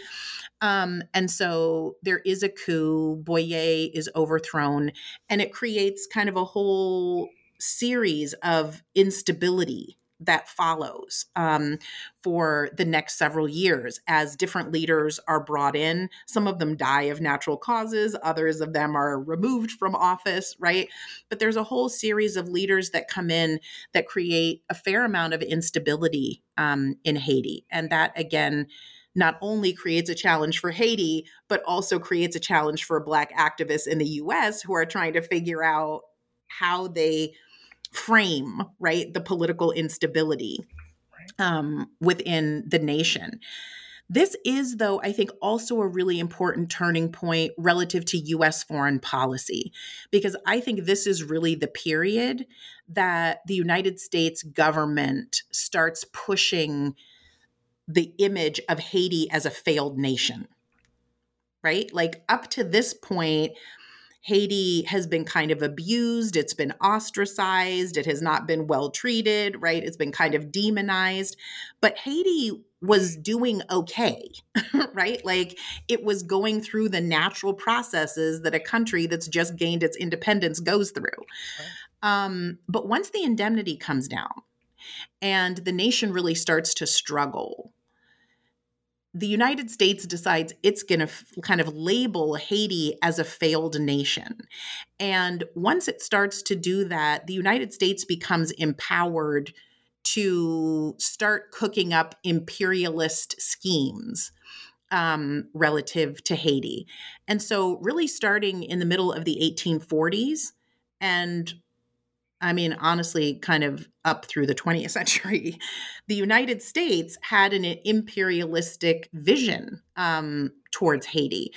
Speaker 3: Um, and so there is a coup, Boyer is overthrown, and it creates kind of a whole series of instability that follows um, for the next several years as different leaders are brought in. Some of them die of natural causes, others of them are removed from office, right? But there's a whole series of leaders that come in that create a fair amount of instability um, in Haiti. And that, again, not only creates a challenge for Haiti, but also creates a challenge for Black activists in the US who are trying to figure out how they frame right the political instability um, within the nation. This is though i think also a really important turning point relative to us foreign policy because i think this is really the period that the united states government starts pushing the image of haiti as a failed nation right? Like up to this point Haiti has been kind of abused, it's been ostracized, it has not been well treated, right? It's been kind of demonized. But Haiti was doing okay, right? Like it was going through the natural processes that a country that's just gained its independence goes through. Right. Um, but once the indemnity comes down and the nation really starts to struggle, the United States decides it's going to f- kind of label Haiti as a failed nation. And once it starts to do that, the United States becomes empowered to start cooking up imperialist schemes um, relative to Haiti. And so, really, starting in the middle of the 1840s and I mean, honestly, kind of up through the 20th century, the United States had an imperialistic vision um, towards Haiti.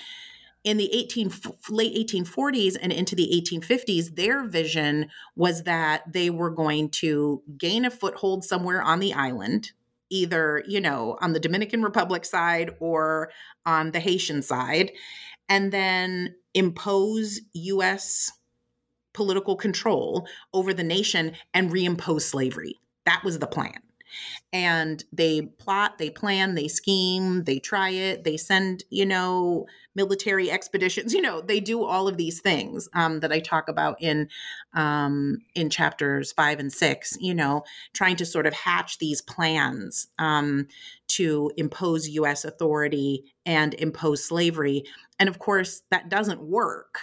Speaker 3: In the 18, late 1840s and into the 1850s, their vision was that they were going to gain a foothold somewhere on the island, either, you know, on the Dominican Republic side or on the Haitian side, and then impose U.S political control over the nation and reimpose slavery. That was the plan. And they plot, they plan, they scheme, they try it, they send, you know, military expeditions. You know, they do all of these things um, that I talk about in um, in chapters five and six. You know, trying to sort of hatch these plans um, to impose U.S. authority and impose slavery. And of course, that doesn't work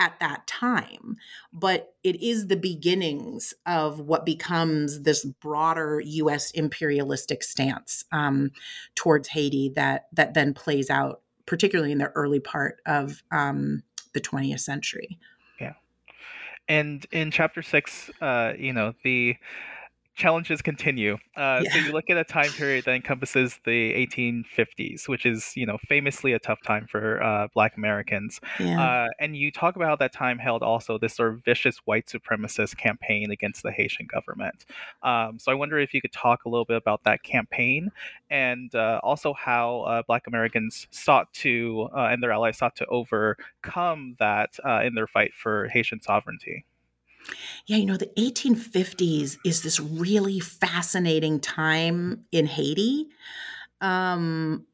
Speaker 3: at that time, but it is the beginnings of what becomes this broader U.S. imperialistic stance um, towards Haiti that that then plays out particularly in the early part of um, the 20th century.
Speaker 2: Yeah. And in chapter six, uh, you know, the challenges continue. Uh, yeah. So you look at a time period that encompasses the 1850s, which is you know famously a tough time for uh, Black Americans, yeah. uh, and you talk about how that time held also this sort of vicious white supremacist campaign against the Haitian government. Um, so I wonder if you could talk a little bit about that campaign and uh, also how uh, Black Americans sought to uh, and their allies sought to overcome that in their fight for Haitian sovereignty.
Speaker 3: Yeah, you know, the 1850s is this really fascinating time in Haiti. Um,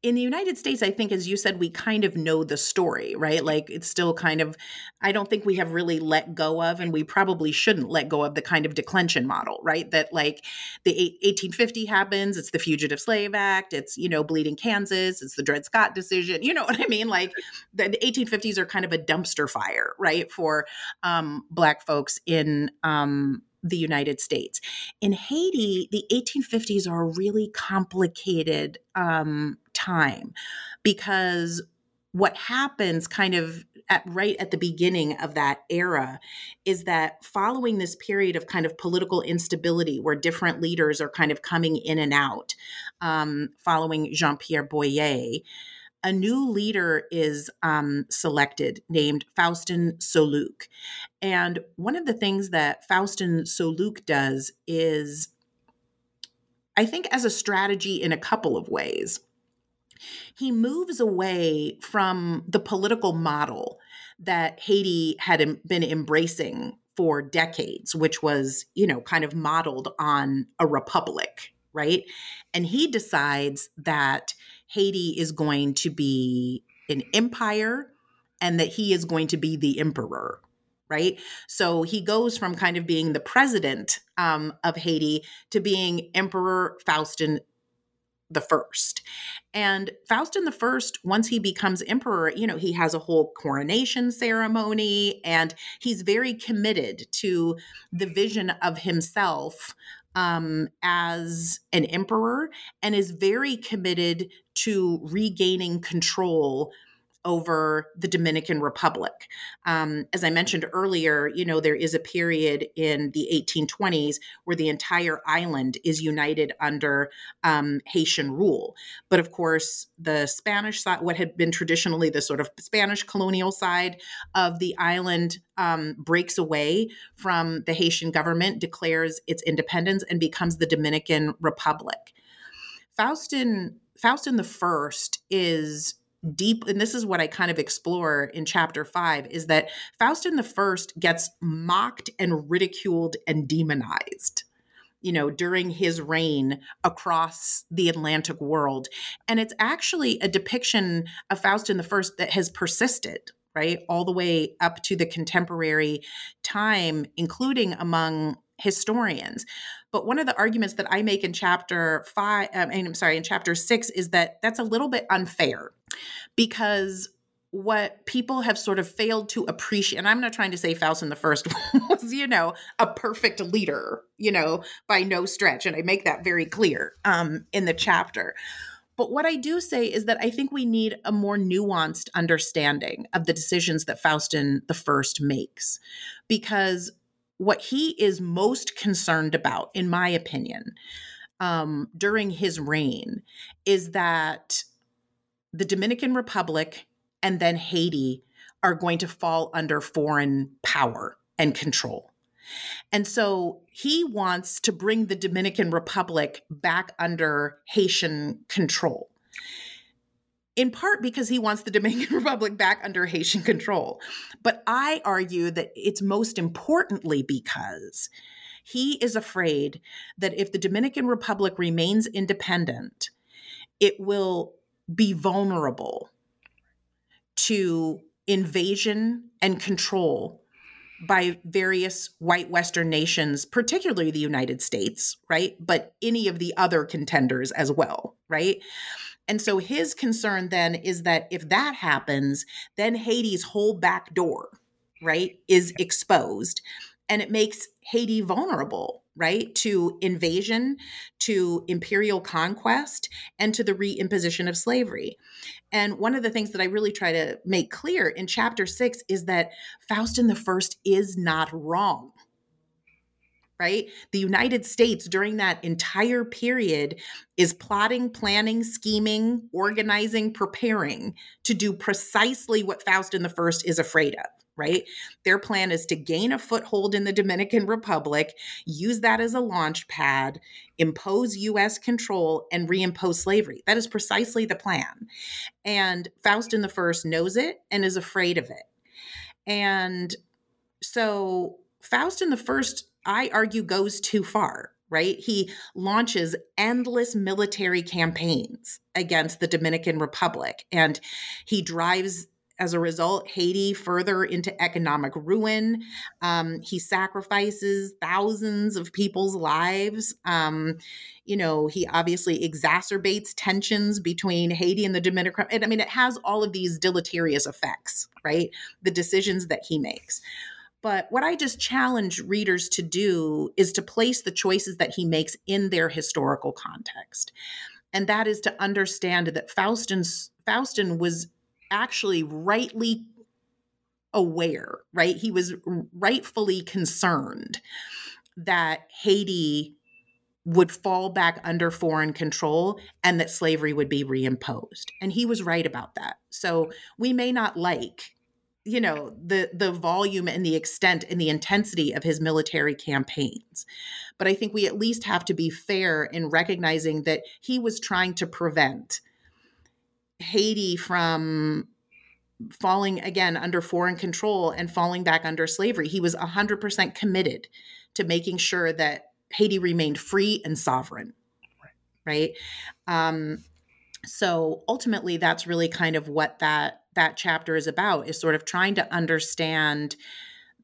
Speaker 3: in the United States, I think, as you said, we kind of know the story, right? Like it's still kind of, I don't think we have really let go of, and we probably shouldn't let go of the kind of declension model, right? That like the 1850 happens, it's the Fugitive Slave Act, it's, you know, Bleeding Kansas, it's the Dred Scott decision. You know what I mean? Like the, the 1850s are kind of a dumpster fire, right? For um, Black folks in, um, the United States. In Haiti, the 1850s are a really complicated um, time because what happens kind of at right at the beginning of that era is that following this period of kind of political instability where different leaders are kind of coming in and out um, following jean-pierre boyer a new leader is um, selected named Faustin Soulouque. And one of the things that Faustin Soulouque does is, I think, as a strategy in a couple of ways, he moves away from the political model that Haiti had been embracing for decades, which was, you know, kind of modeled on a republic, right? And he decides that Haiti is going to be an empire and that he is going to be the emperor, right? So he goes from kind of being the president um, of Haiti to being Emperor Faustin the first. And Faustin the first, once he becomes emperor, you know, he has a whole coronation ceremony and he's very committed to the vision of himself um, as an emperor and is very committed to regaining control over the Dominican Republic. Um, as I mentioned earlier, you know, there is a period in the 1820s where the entire island is united under um, Haitian rule. But of course, the Spanish side, what had been traditionally the sort of Spanish colonial side of the island, um, breaks away from the Haitian government, declares its independence, and becomes the Dominican Republic. Faustin Faustin the First is deep and this is what i kind of explore in chapter five is that faustin the first gets mocked and ridiculed and demonized you know during his reign across the atlantic world. And it's actually a depiction of faustin the first that has persisted right all the way up to the contemporary time including among historians but one of the arguments that I make in chapter five, um, and I'm sorry, in chapter six, is that that's a little bit unfair because what people have sort of failed to appreciate, and I'm not trying to say Faustin the First was, you know, a perfect leader, you know, by no stretch, and I make that very clear um, in the chapter. But what I do say is that I think we need a more nuanced understanding of the decisions that Faustin the First makes, because what he is most concerned about, in my opinion, um, during his reign is that the Dominican Republic and then Haiti are going to fall under foreign power and control. And so he wants to bring the Dominican Republic back under Haitian control in part because he wants the Dominican Republic back under Haitian control. But I argue that it's most importantly because he is afraid that if the Dominican Republic remains independent, it will be vulnerable to invasion and control by various white Western nations, particularly the United States, right? But any of the other contenders as well, right? And so his concern then is that if that happens, then Haiti's whole back door, right, is exposed and it makes Haiti vulnerable right? To invasion, to imperial conquest, and to the reimposition of slavery. And one of the things that I really try to make clear in chapter six is that Faustin the First is not wrong. Right? The United States during that entire period is plotting, planning, scheming, organizing, preparing to do precisely what Faustin the First is afraid of right? Their plan is to gain a foothold in the Dominican Republic, use that as a launch pad, impose US control, and reimpose slavery. That is precisely the plan. And Faustin the First knows it and is afraid of it. And so Faustin the First, I argue, goes too far right? He launches endless military campaigns against the Dominican Republic and he drives as a result, Haiti further into economic ruin. Um, he sacrifices thousands of people's lives. Um, you know, he obviously exacerbates tensions between Haiti and the Dominican. I mean, it has all of these deleterious effects, right? The decisions that he makes. But what I just challenge readers to do is to place the choices that he makes in their historical context. And that is to understand that Faustin's, Faustin was actually rightly aware, right? He was rightfully concerned that Haiti would fall back under foreign control and that slavery would be reimposed. And he was right about that. So we may not like you know the the volume and the extent and the intensity of his military campaigns but i think we at least have to be fair in recognizing that he was trying to prevent Haiti from falling again under foreign control and falling back under slavery. He was 100% committed to making sure that Haiti remained free and sovereign. Right. right? Um, so ultimately, that's really kind of what that that chapter is about is sort of trying to understand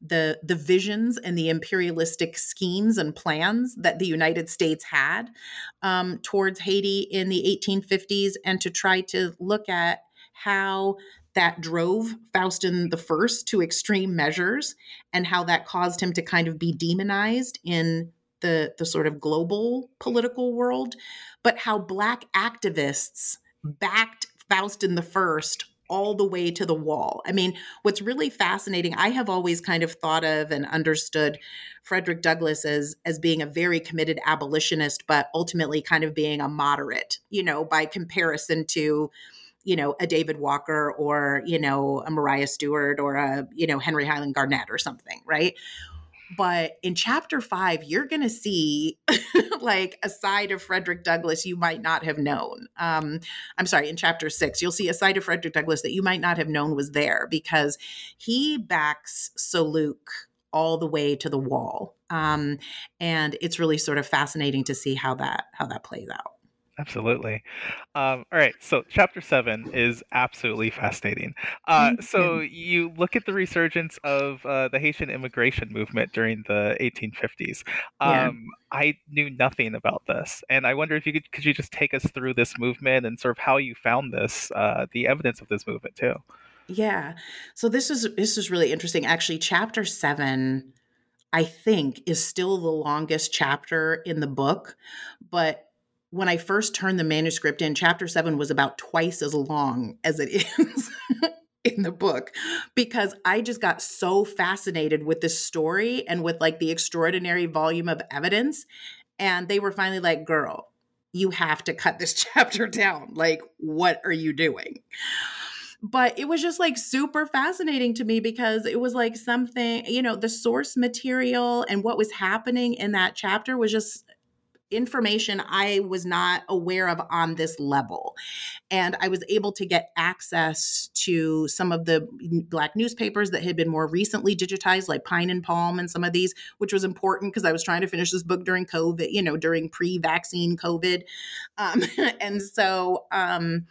Speaker 3: the the visions and the imperialistic schemes and plans that the United States had um, towards Haiti in the 1850s, and to try to look at how that drove Faustin First to extreme measures, and how that caused him to kind of be demonized in the the sort of global political world, but how black activists backed Faustin the First all the way to the wall. I mean, what's really fascinating, I have always kind of thought of and understood Frederick Douglass as as being a very committed abolitionist, but ultimately kind of being a moderate, you know, by comparison to you know a David Walker or you know a mariah Stewart or a you know Henry Highland Garnet or something, right? But in chapter five, you're going to see like a side of Frederick Douglass you might not have known. Um, I'm sorry, in chapter six, you'll see a side of Frederick Douglass that you might not have known was there because he backs Luke all the way to the wall. Um, and it's really sort of fascinating to see how that how that plays out.
Speaker 2: Absolutely. Um, all right. So, chapter seven is absolutely fascinating. Uh, so, you look at the resurgence of uh, the Haitian immigration movement during the 1850s. Um, yeah. I knew nothing about this, and I wonder if you could could you just take us through this movement and sort of how you found this, uh, the evidence of this movement too.
Speaker 3: Yeah. So this is this is really interesting. Actually, chapter seven. I think is still the longest chapter in the book, but when I first turned the manuscript in, chapter seven was about twice as long as it is in the book because I just got so fascinated with this story and with like the extraordinary volume of evidence. And they were finally like, girl, you have to cut this chapter down. Like, what are you doing? but it was just like super fascinating to me because it was like something you know the source material and what was happening in that chapter was just information I was not aware of on this level. And I was able to get access to some of the Black newspapers that had been more recently digitized, like Pine and Palm and some of these, which was important because I was trying to finish this book during COVID, you know, during pre vaccine COVID. Um, and so, um,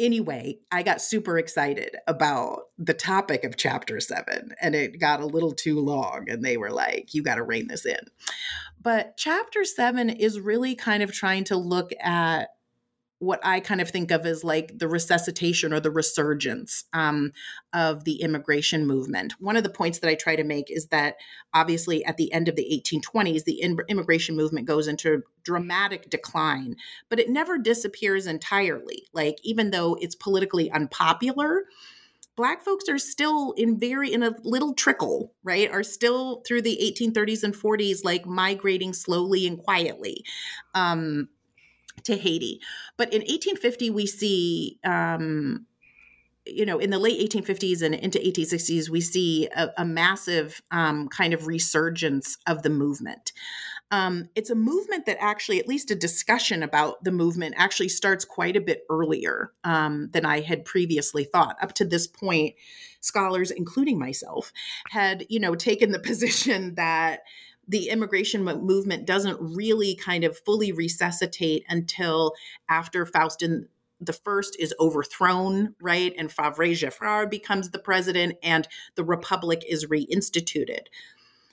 Speaker 3: anyway, I got super excited about the topic of chapter seven, and it got a little too long, and they were like, you got to rein this in. But chapter seven is really kind of trying to look at what I kind of think of as like the resuscitation or the resurgence um, of the immigration movement. One of the points that I try to make is that obviously at the end of the 1820s, the in- immigration movement goes into dramatic decline, but it never disappears entirely. Like, even though it's politically unpopular, black folks are still in very in a little trickle right are still through the 1830s and 40s like migrating slowly and quietly um to Haiti. But in 1850, we see, um, you know, in the late 1850s and into 1860s, we see a, a massive um, kind of resurgence of the movement. Um, it's a movement that actually, at least a discussion about the movement, actually starts quite a bit earlier um, than I had previously thought. Up to this point, scholars, including myself, had you know taken the position that the immigration movement doesn't really kind of fully resuscitate until after Faustin the first is overthrown, right? And Fabre Geffrard becomes the president and the republic is reinstituted.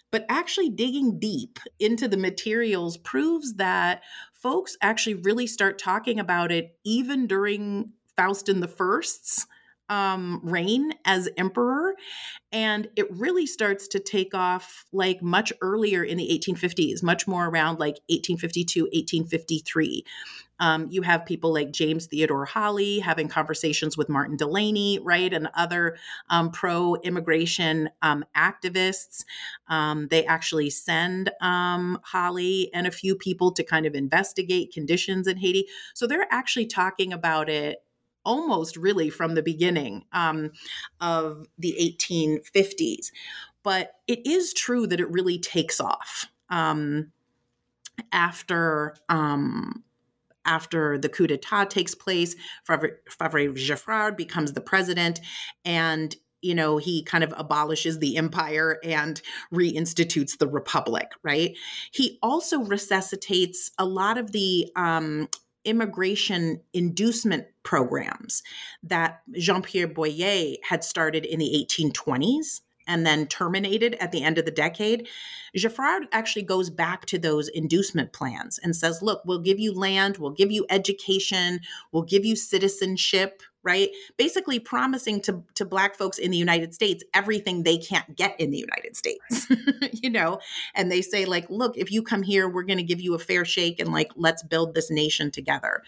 Speaker 3: But actually, digging deep into the materials proves that folks actually really start talking about it even during Faustin the First's um, reign as emperor. And it really starts to take off like much earlier in the 1850s, much more around like 1852, 1853. Um, you have people like James Theodore Holly having conversations with Martin Delany, right, and other um, pro immigration um, activists. Um, they actually send um, Holly and a few people to kind of investigate conditions in Haiti. So they're actually talking about it almost really from the beginning um, of the 1850s. But it is true that it really takes off um, after. Um, after the coup d'etat takes place, Fabre, Geffrard becomes the president, and you know he kind of abolishes the empire and reinstitutes the republic right he also resuscitates a lot of the um, immigration inducement programs that Jean Pierre Boyer had started in the 1820s and then terminated at the end of the decade. Geffrard actually goes back to those inducement plans and says, look, we'll give you land, we'll give you education, we'll give you citizenship, right? Basically promising to, to Black folks in the United States everything they can't get in the United States, you know? And they say, like, look, if you come here, we're going to give you a fair shake and, like, let's build this nation together.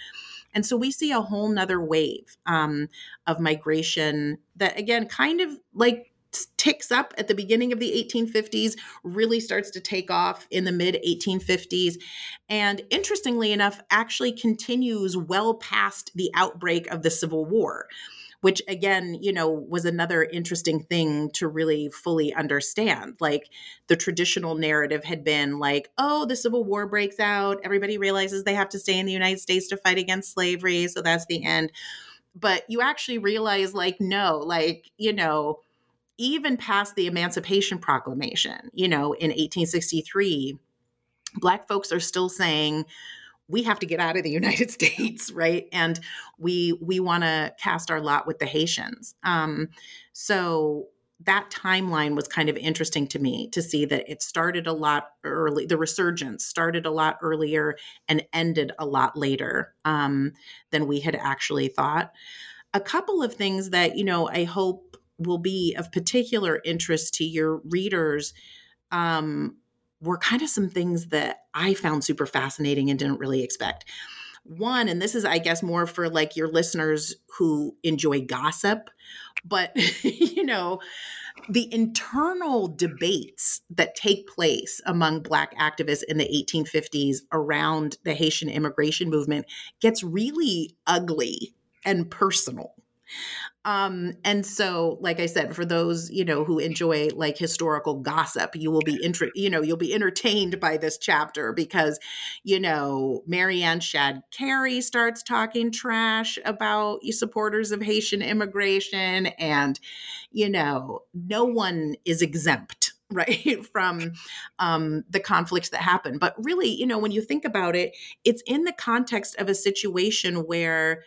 Speaker 3: And so we see a whole nother wave um, of migration that, again, kind of like ticks up at the beginning of the 1850s, really starts to take off in the mid 1850s, and interestingly enough, actually continues well past the outbreak of the Civil War. Which again, you know, was another interesting thing to really fully understand. Like the traditional narrative had been like, oh, the Civil War breaks out, everybody realizes they have to stay in the United States to fight against slavery, so that's the end. But you actually realize, like, no, like, you know, even past the Emancipation Proclamation, you know, in 1863, Black folks are still saying, we have to get out of the United States, right? And we we want to cast our lot with the Haitians. Um, so that timeline was kind of interesting to me to see that it started a lot early. The resurgence started a lot earlier and ended a lot later um, than we had actually thought. A couple of things that you know I hope will be of particular interest to your readers um, were kind of some things that I found super fascinating and didn't really expect. One, and this is, I guess, more for like your listeners who enjoy gossip, but you know, the internal debates that take place among Black activists in the 1850s around the Haitian immigration movement gets really ugly and personal. Um, and so, like I said, for those you know who enjoy like historical gossip, you will be inter- you know you'll be entertained by this chapter because you know Mary Ann Shadd Cary starts talking trash about supporters of Haitian immigration, and you know no one is exempt right from um, the conflicts that happen. But really, you know, when you think about it, it's in the context of a situation where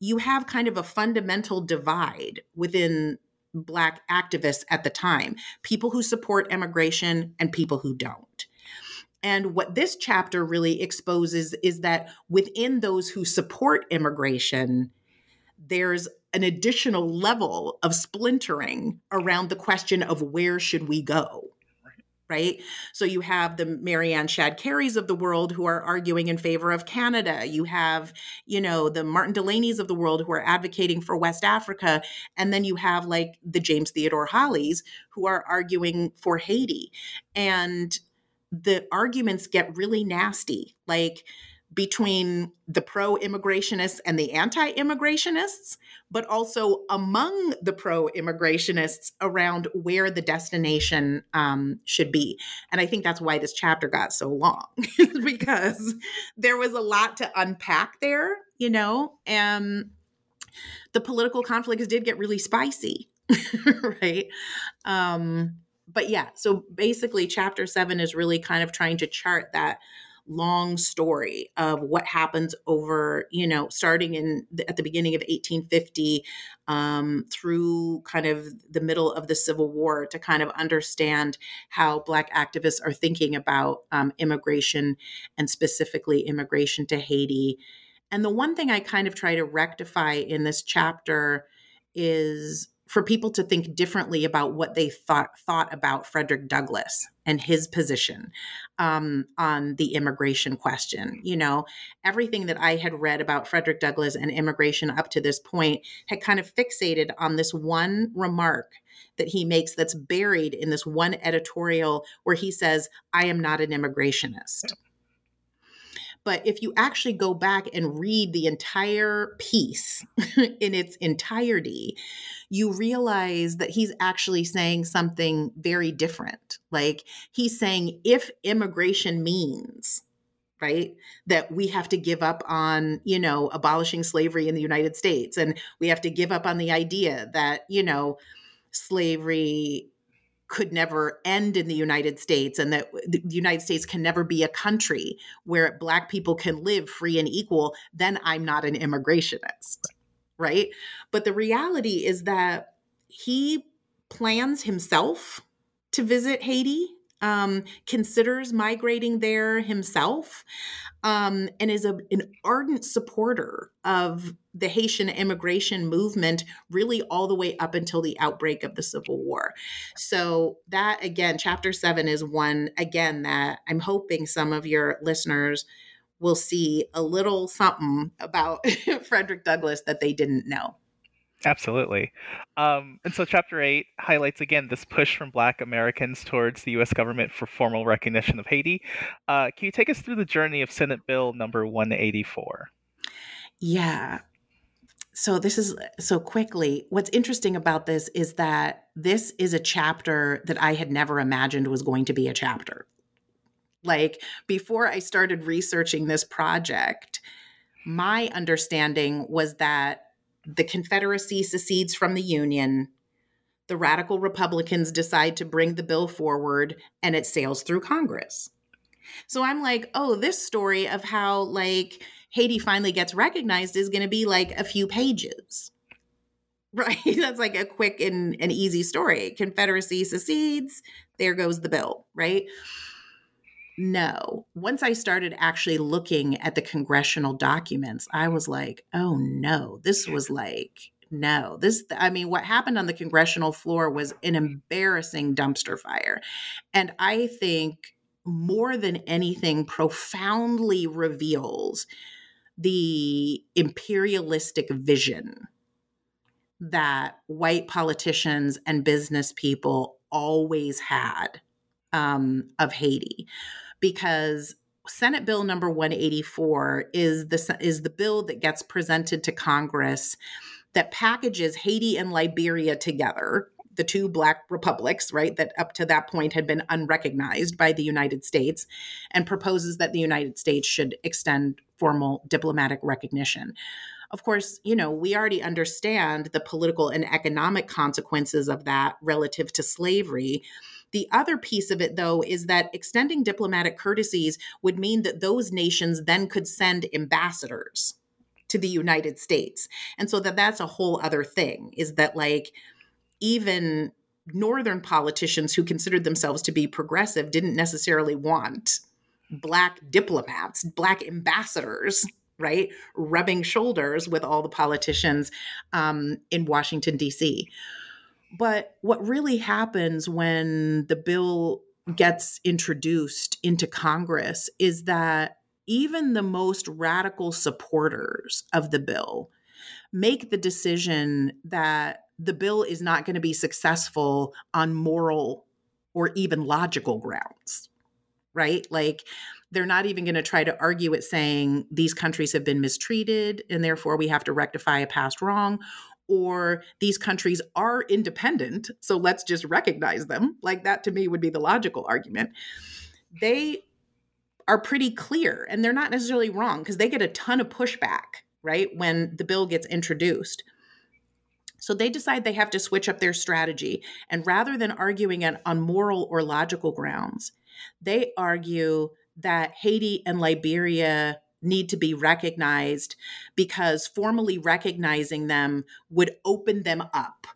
Speaker 3: you have kind of a fundamental divide within Black activists at the time people who support immigration and people who don't. And what this chapter really exposes is that within those who support immigration, there's an additional level of splintering around the question of where should we go right? So you have the Mary Ann Shadd Carys of the world who are arguing in favor of Canada. You have, you know, the Martin Delany's of the world who are advocating for West Africa. And then you have like the James Theodore Hollies who are arguing for Haiti. And the arguments get really nasty. Like, between the pro immigrationists and the anti immigrationists, but also among the pro immigrationists around where the destination um, should be. And I think that's why this chapter got so long, because there was a lot to unpack there, you know, and the political conflicts did get really spicy, right? Um, but yeah, so basically, chapter seven is really kind of trying to chart that long story of what happens over you know starting in the, at the beginning of 1850 um, through kind of the middle of the civil war to kind of understand how black activists are thinking about um, immigration and specifically immigration to haiti. And the one thing i kind of try to rectify in this chapter is for people to think differently about what they thought thought about Frederick Douglass and his position um, on the immigration question. You know, everything that I had read about Frederick Douglass and immigration up to this point had kind of fixated on this one remark that he makes that's buried in this one editorial where he says, "I am not an immigrationist." But if you actually go back and read the entire piece in its entirety, you realize that he's actually saying something very different. Like he's saying, if immigration means, right that we have to give up on you know abolishing slavery in the united states and we have to give up on the idea that you know slavery could never end in the United States and that the United States can never be a country where black people can live free and equal, then I'm not an immigrationist. Right. But the reality is that he plans himself to visit Haiti um, considers migrating there himself um, and is a, an ardent supporter of the Haitian immigration movement, really all the way up until the outbreak of the Civil War. So, that again, chapter seven is one, again, that I'm hoping some of your listeners will see a little something about Frederick Douglass that they didn't know.
Speaker 2: Absolutely. Um, and so, Chapter 8 highlights again this push from Black Americans towards the U.S. government for formal recognition of Haiti. Uh, can you take us through the journey of Senate Bill number 184?
Speaker 3: Yeah. So, this is so quickly. What's interesting about this is that this is a chapter that I had never imagined was going to be a chapter. Like, before I started researching this project, my understanding was that the Confederacy secedes from the Union. The radical Republicans decide to bring the bill forward and it sails through Congress. So I'm like, oh, this story of how like Haiti finally gets recognized is going to be like a few pages. Right? That's like a quick and, an easy story. Confederacy secedes, there goes the bill, right? No. Once I started actually looking at the congressional documents, I was like, oh no, this was like, no, this, I mean, what happened on the congressional floor was an embarrassing dumpster fire. And I think more than anything profoundly reveals the imperialistic vision that white politicians and business people always had um, of Haiti because Senate Bill number 184 is the is the bill that gets presented to Congress that packages Haiti and Liberia together, the two black republics, right, that up to that point had been unrecognized by the United States, and proposes that the United States should extend formal diplomatic recognition. Of course, you know, we already understand the political and economic consequences of that relative to slavery. The other piece of it, though, is that extending diplomatic courtesies would mean that those nations then could send ambassadors to the United States. And so that that's a whole other thing is that like even northern politicians who considered themselves to be progressive didn't necessarily want black diplomats, black ambassadors, right, rubbing shoulders with all the politicians um, in Washington, D.C. But what really happens when the bill gets introduced into Congress is that even the most radical supporters of the bill make the decision that the bill is not going to be successful on moral or even logical grounds, right? Like, they're not even going to try to argue it saying these countries have been mistreated and therefore we have to rectify a past wrong or these countries are independent so let's just recognize them. Like that to me would be the logical argument. They are pretty clear and they're not necessarily wrong because they get a ton of pushback right when the bill gets introduced. So they decide they have to switch up their strategy and rather than arguing it on moral or logical grounds they argue that Haiti and Liberia need to be recognized because formally recognizing them would open them up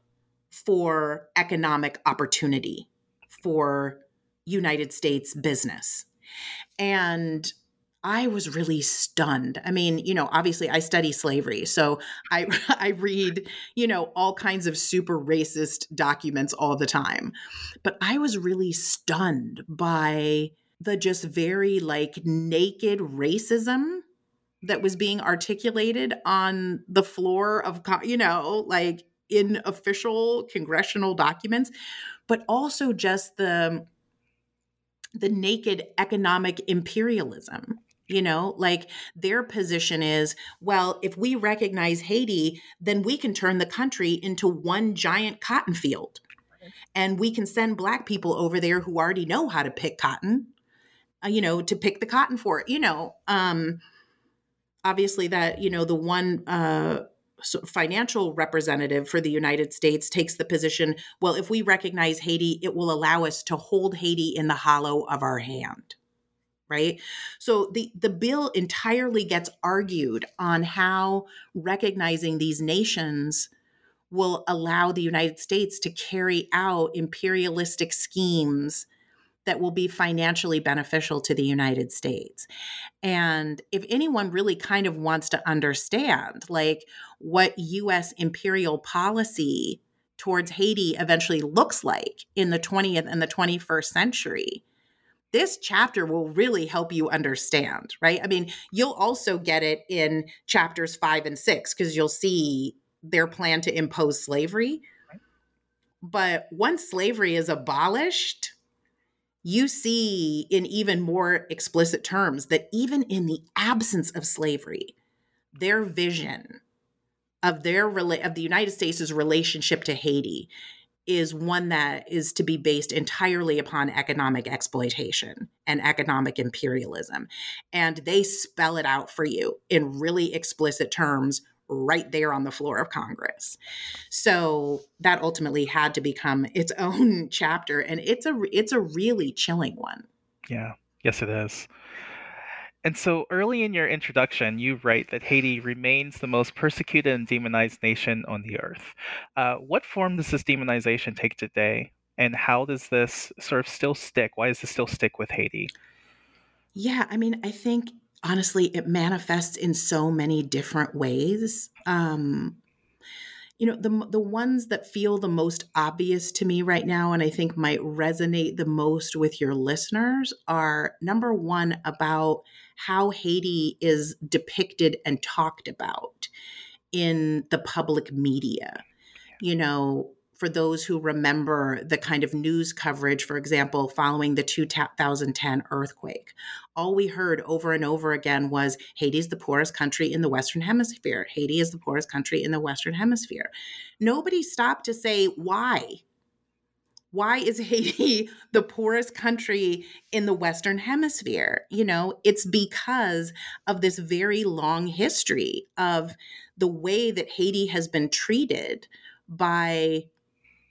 Speaker 3: for economic opportunity for United States business. And I was really stunned. I mean, you know, obviously I study slavery, so I I read, you know, all kinds of super racist documents all the time. But I was really stunned by the just very like naked racism that was being articulated on the floor of you know like in official congressional documents but also just the the naked economic imperialism you know? Like their position is well if we recognize Haiti then we can turn the country into one giant cotton field. And we can send black people over there who already know how to pick cotton uh, you know, to pick the cotton for it. You know, um, obviously that you know the one uh, financial representative for the United States takes the position. Well, if we recognize Haiti, it will allow us to hold Haiti in the hollow of our hand. Right. So the, the bill entirely gets argued on how recognizing these nations will allow the United States to carry out imperialistic schemes that will be financially beneficial to the United States. And if anyone really kind of wants to understand like what US imperial policy towards Haiti eventually looks like in the 20th and the 21st century, this chapter will really help you understand, right? I mean, you'll also get it in chapters 5 and 6 because you'll see their plan to impose slavery. But once slavery is abolished, you see in even more explicit terms that even in the absence of slavery, their vision of their of the United States' relationship to Haiti is one that is to be based entirely upon economic exploitation and economic imperialism. And they spell it out for you in really explicit terms right there on the floor of Congress. So that ultimately had to become its own chapter and it's a it's a really chilling one.
Speaker 2: Yeah. Yes it is. And so early in your introduction, you write that Haiti remains the most persecuted and demonized nation on the earth. Uh, what form does this demonization take today? And how does this sort of still stick? Why does this still stick with Haiti?
Speaker 3: Yeah, I mean, I think honestly, it manifests in so many different ways. Um, you know, the the ones that feel the most obvious to me right now, and I think might resonate the most with your listeners, are number one about how Haiti is depicted and talked about in the public media. You know, for those who remember the kind of news coverage, for example, following the 2010 earthquake. All we heard over and over again was Haiti is the poorest country in the Western Hemisphere. Haiti is the poorest country in the Western Hemisphere. Nobody stopped to say why. Why is Haiti the poorest country in the Western Hemisphere? You know, it's because of this very long history of the way that Haiti has been treated by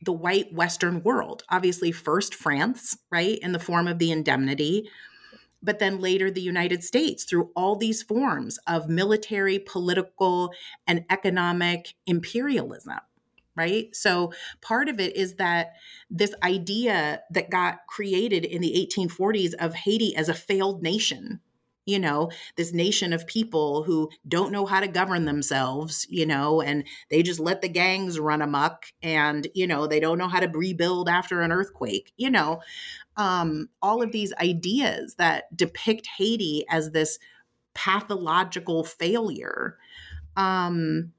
Speaker 3: the white Western world. Obviously, first France, right, in the form of the indemnity, but then later the United States through all these forms of military, political, and economic imperialism, right? So part of it is that this idea that got created in the 1840s of Haiti as a failed nation, you know, this nation of people who don't know how to govern themselves, you know, and they just let the gangs run amok and, you know, they don't know how to rebuild after an earthquake, you know. Um, all of these ideas that depict Haiti as this pathological failure um,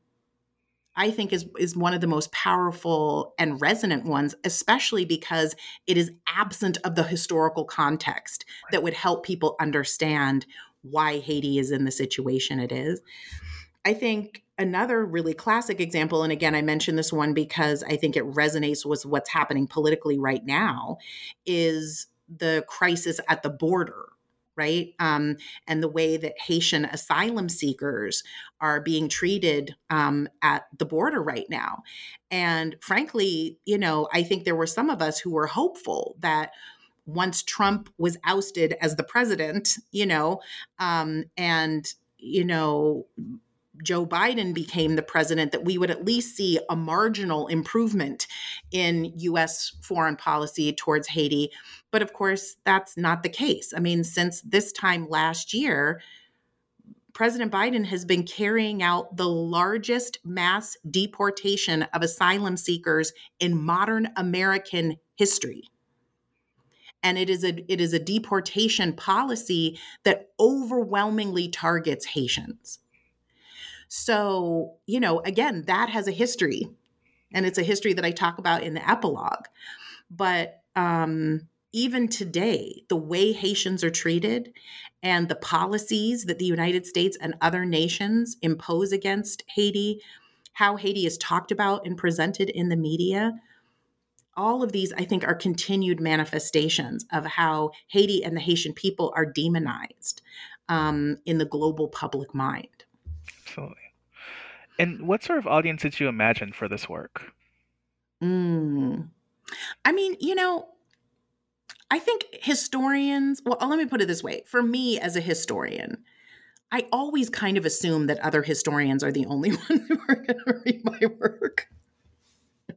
Speaker 3: I think is is one of the most powerful and resonant ones, especially because it is absent of the historical context that would help people understand why Haiti is in the situation it is. I think another really classic example, and again, I mentioned this one because I think it resonates with what's happening politically right now, is the crisis at the border right? Um, and the way that Haitian asylum seekers are being treated um, at the border right now. And frankly, you know, I think there were some of us who were hopeful that once Trump was ousted as the president, you know, um, and, you know, Joe Biden became the president, that we would at least see a marginal improvement in US foreign policy towards Haiti. But of course, that's not the case. I mean, since this time last year, President Biden has been carrying out the largest mass deportation of asylum seekers in modern American history. And it is a it is a deportation policy that overwhelmingly targets Haitians. So, you know, again, that has a history. And it's a history that I talk about in the epilogue. But um, even today, the way Haitians are treated and the policies that the United States and other nations impose against Haiti, how Haiti is talked about and presented in the media, all of these, I think, are continued manifestations of how Haiti and the Haitian people are demonized um, in the global public mind.
Speaker 2: Absolutely. And what sort of audience did you imagine for this work?
Speaker 3: Mm. I mean, you know, I think historians, well, let me put it this way. For me as a historian, I always kind of assume that other historians are the only ones who are going to read my work.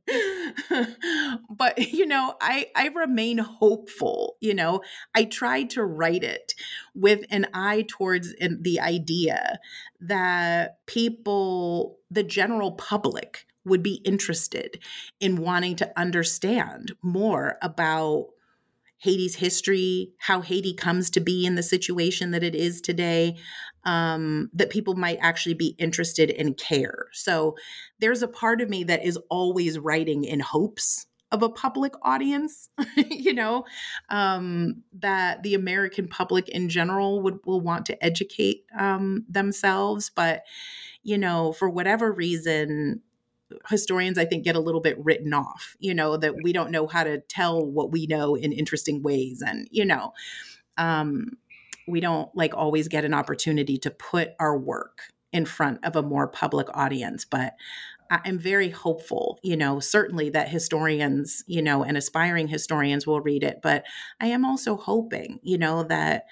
Speaker 3: but you know i i remain hopeful you know? I tried to write it with an eye towards the idea that people the general public would be interested in wanting to understand more about Haiti's history, how Haiti comes to be in the situation that it is today, um, that people might actually be interested and care. So there's a part of me that is always writing in hopes of a public audience, you know, um, that the American public in general would will want to educate um, themselves. But, you know, for whatever reason, historians i think get a little bit written off you know that we don't know how to tell what we know in interesting ways and you know um, we don't like always get an opportunity to put our work in front of a more public audience but i'm very hopeful you know certainly that historians you know and aspiring historians will read it but i am also hoping you know that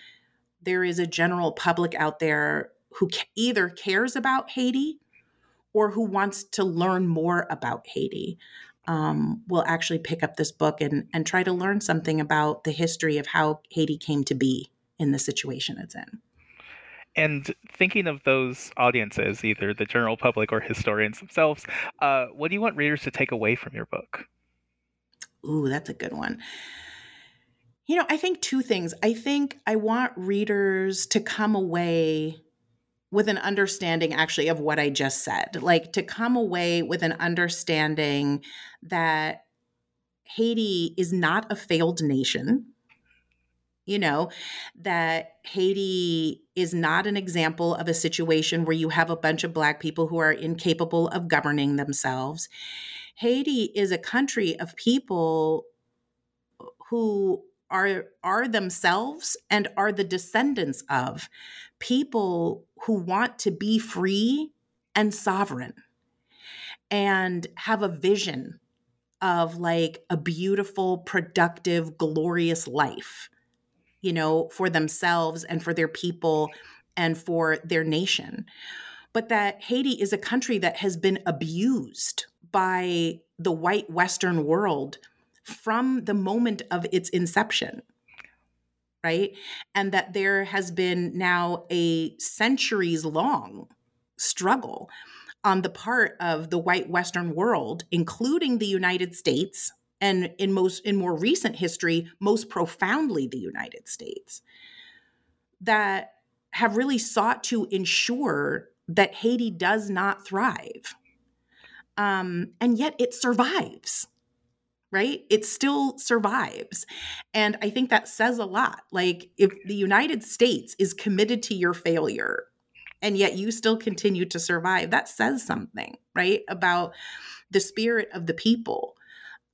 Speaker 3: there is a general public out there who either cares about haiti or who wants to learn more about Haiti um, will actually pick up this book and, and try to learn something about the history of how Haiti came to be in the situation it's in.
Speaker 2: And thinking of those audiences, either the general public or historians themselves, uh, what do you want readers to take away from your book?
Speaker 3: Ooh, that's a good one. You know, I think two things. I think I want readers to come away with an understanding actually of what I just said, like to come away with an understanding that Haiti is not a failed nation. You know, that Haiti is not an example of a situation where you have a bunch of Black people who are incapable of governing themselves. Haiti is a country of people who are are themselves and are the descendants of people who want to be free and sovereign and have a vision of like a beautiful, productive, glorious life, you know, for themselves and for their people and for their nation. But that Haiti is a country that has been abused by the white Western world from the moment of its inception. Right. And that there has been now a centuries long struggle on the part of the white Western world, including the United States, and in most in more recent history, most profoundly the United States, that have really sought to ensure that Haiti does not thrive. Um, and yet it survives right? It still survives. And I think that says a lot. Like, if the United States is committed to your failure and yet you still continue to survive, that says something, right? About the spirit of the people.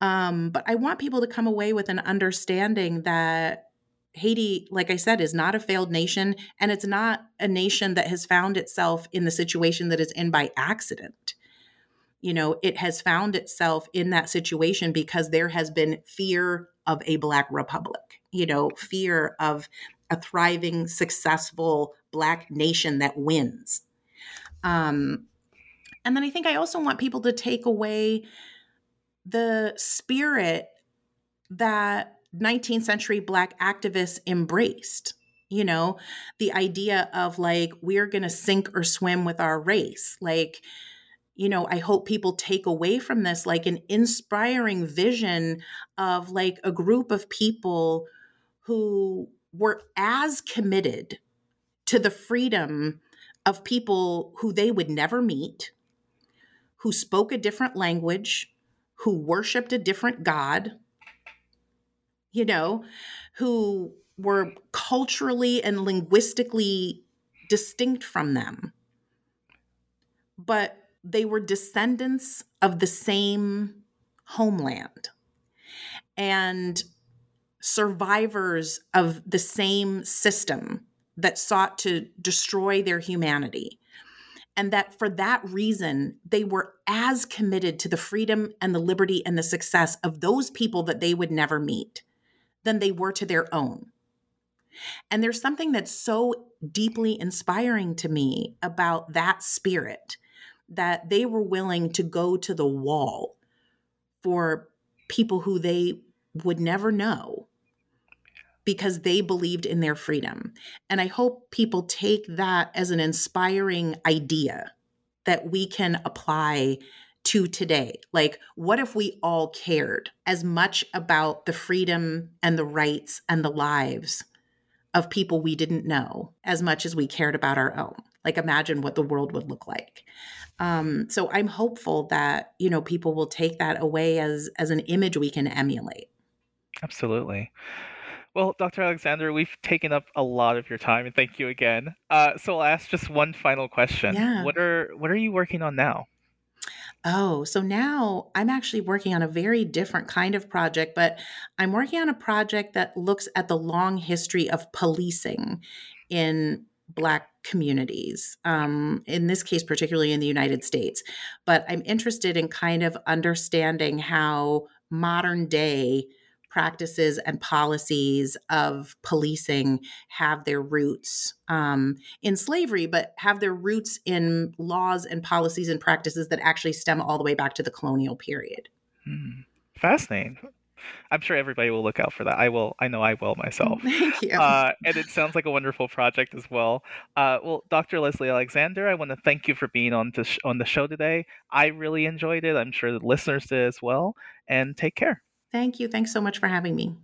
Speaker 3: Um, but I want people to come away with an understanding that Haiti, like I said, is not a failed nation, and it's not a nation that has found itself in the situation that is in by accident you know, it has found itself in that situation because there has been fear of a Black republic, you know, fear of a thriving, successful Black nation that wins. Um, and then I think I also want people to take away the spirit that 19th century Black activists embraced. You know, the idea of like, we're going to sink or swim with our race. Like, you know, I hope people take away from this like an inspiring vision of like a group of people who were as committed to the freedom of people who they would never meet, who spoke a different language, who worshiped a different God, you know, who were culturally and linguistically distinct from them. But they were descendants of the same homeland and survivors of the same system that sought to destroy their humanity. And that for that reason, they were as committed to the freedom and the liberty and the success of those people that they would never meet than they were to their own. And there's something that's so deeply inspiring to me about that spirit that they were willing to go to the wall for people who they would never know because they believed in their freedom. And I hope people take that as an inspiring idea that we can apply to today. Like, what if we all cared as much about the freedom and the rights and the lives of people we didn't know as much as we cared about our own? Like, imagine what the world would look like. Um, so I'm hopeful that you know people will take that away as as an image we can emulate.
Speaker 2: Absolutely. Well, Dr. Alexander, we've taken up a lot of your time, and thank you again. Uh, so I'll ask just one final question.
Speaker 3: Yeah.
Speaker 2: What are what are you working on now?
Speaker 3: Oh, so now I'm actually working on a very different kind of project, but I'm working on a project that looks at the long history of policing in Black communities, um, in this case, particularly in the United States. But I'm interested in kind of understanding how modern day practices and policies of policing have their roots um, in slavery, but have their roots in laws and policies and practices that actually stem all the way back to the colonial period.
Speaker 2: Hmm. Fascinating. I'm sure everybody will look out for that. I will. I know I will myself.
Speaker 3: Thank you.
Speaker 2: Uh, and it sounds like a wonderful project as well. Uh, well, Dr. Leslie Alexander, I want to thank you for being on to sh- on the show today. I really enjoyed it. I'm sure the listeners did as well. And take care.
Speaker 3: Thank you. Thanks so much for having me.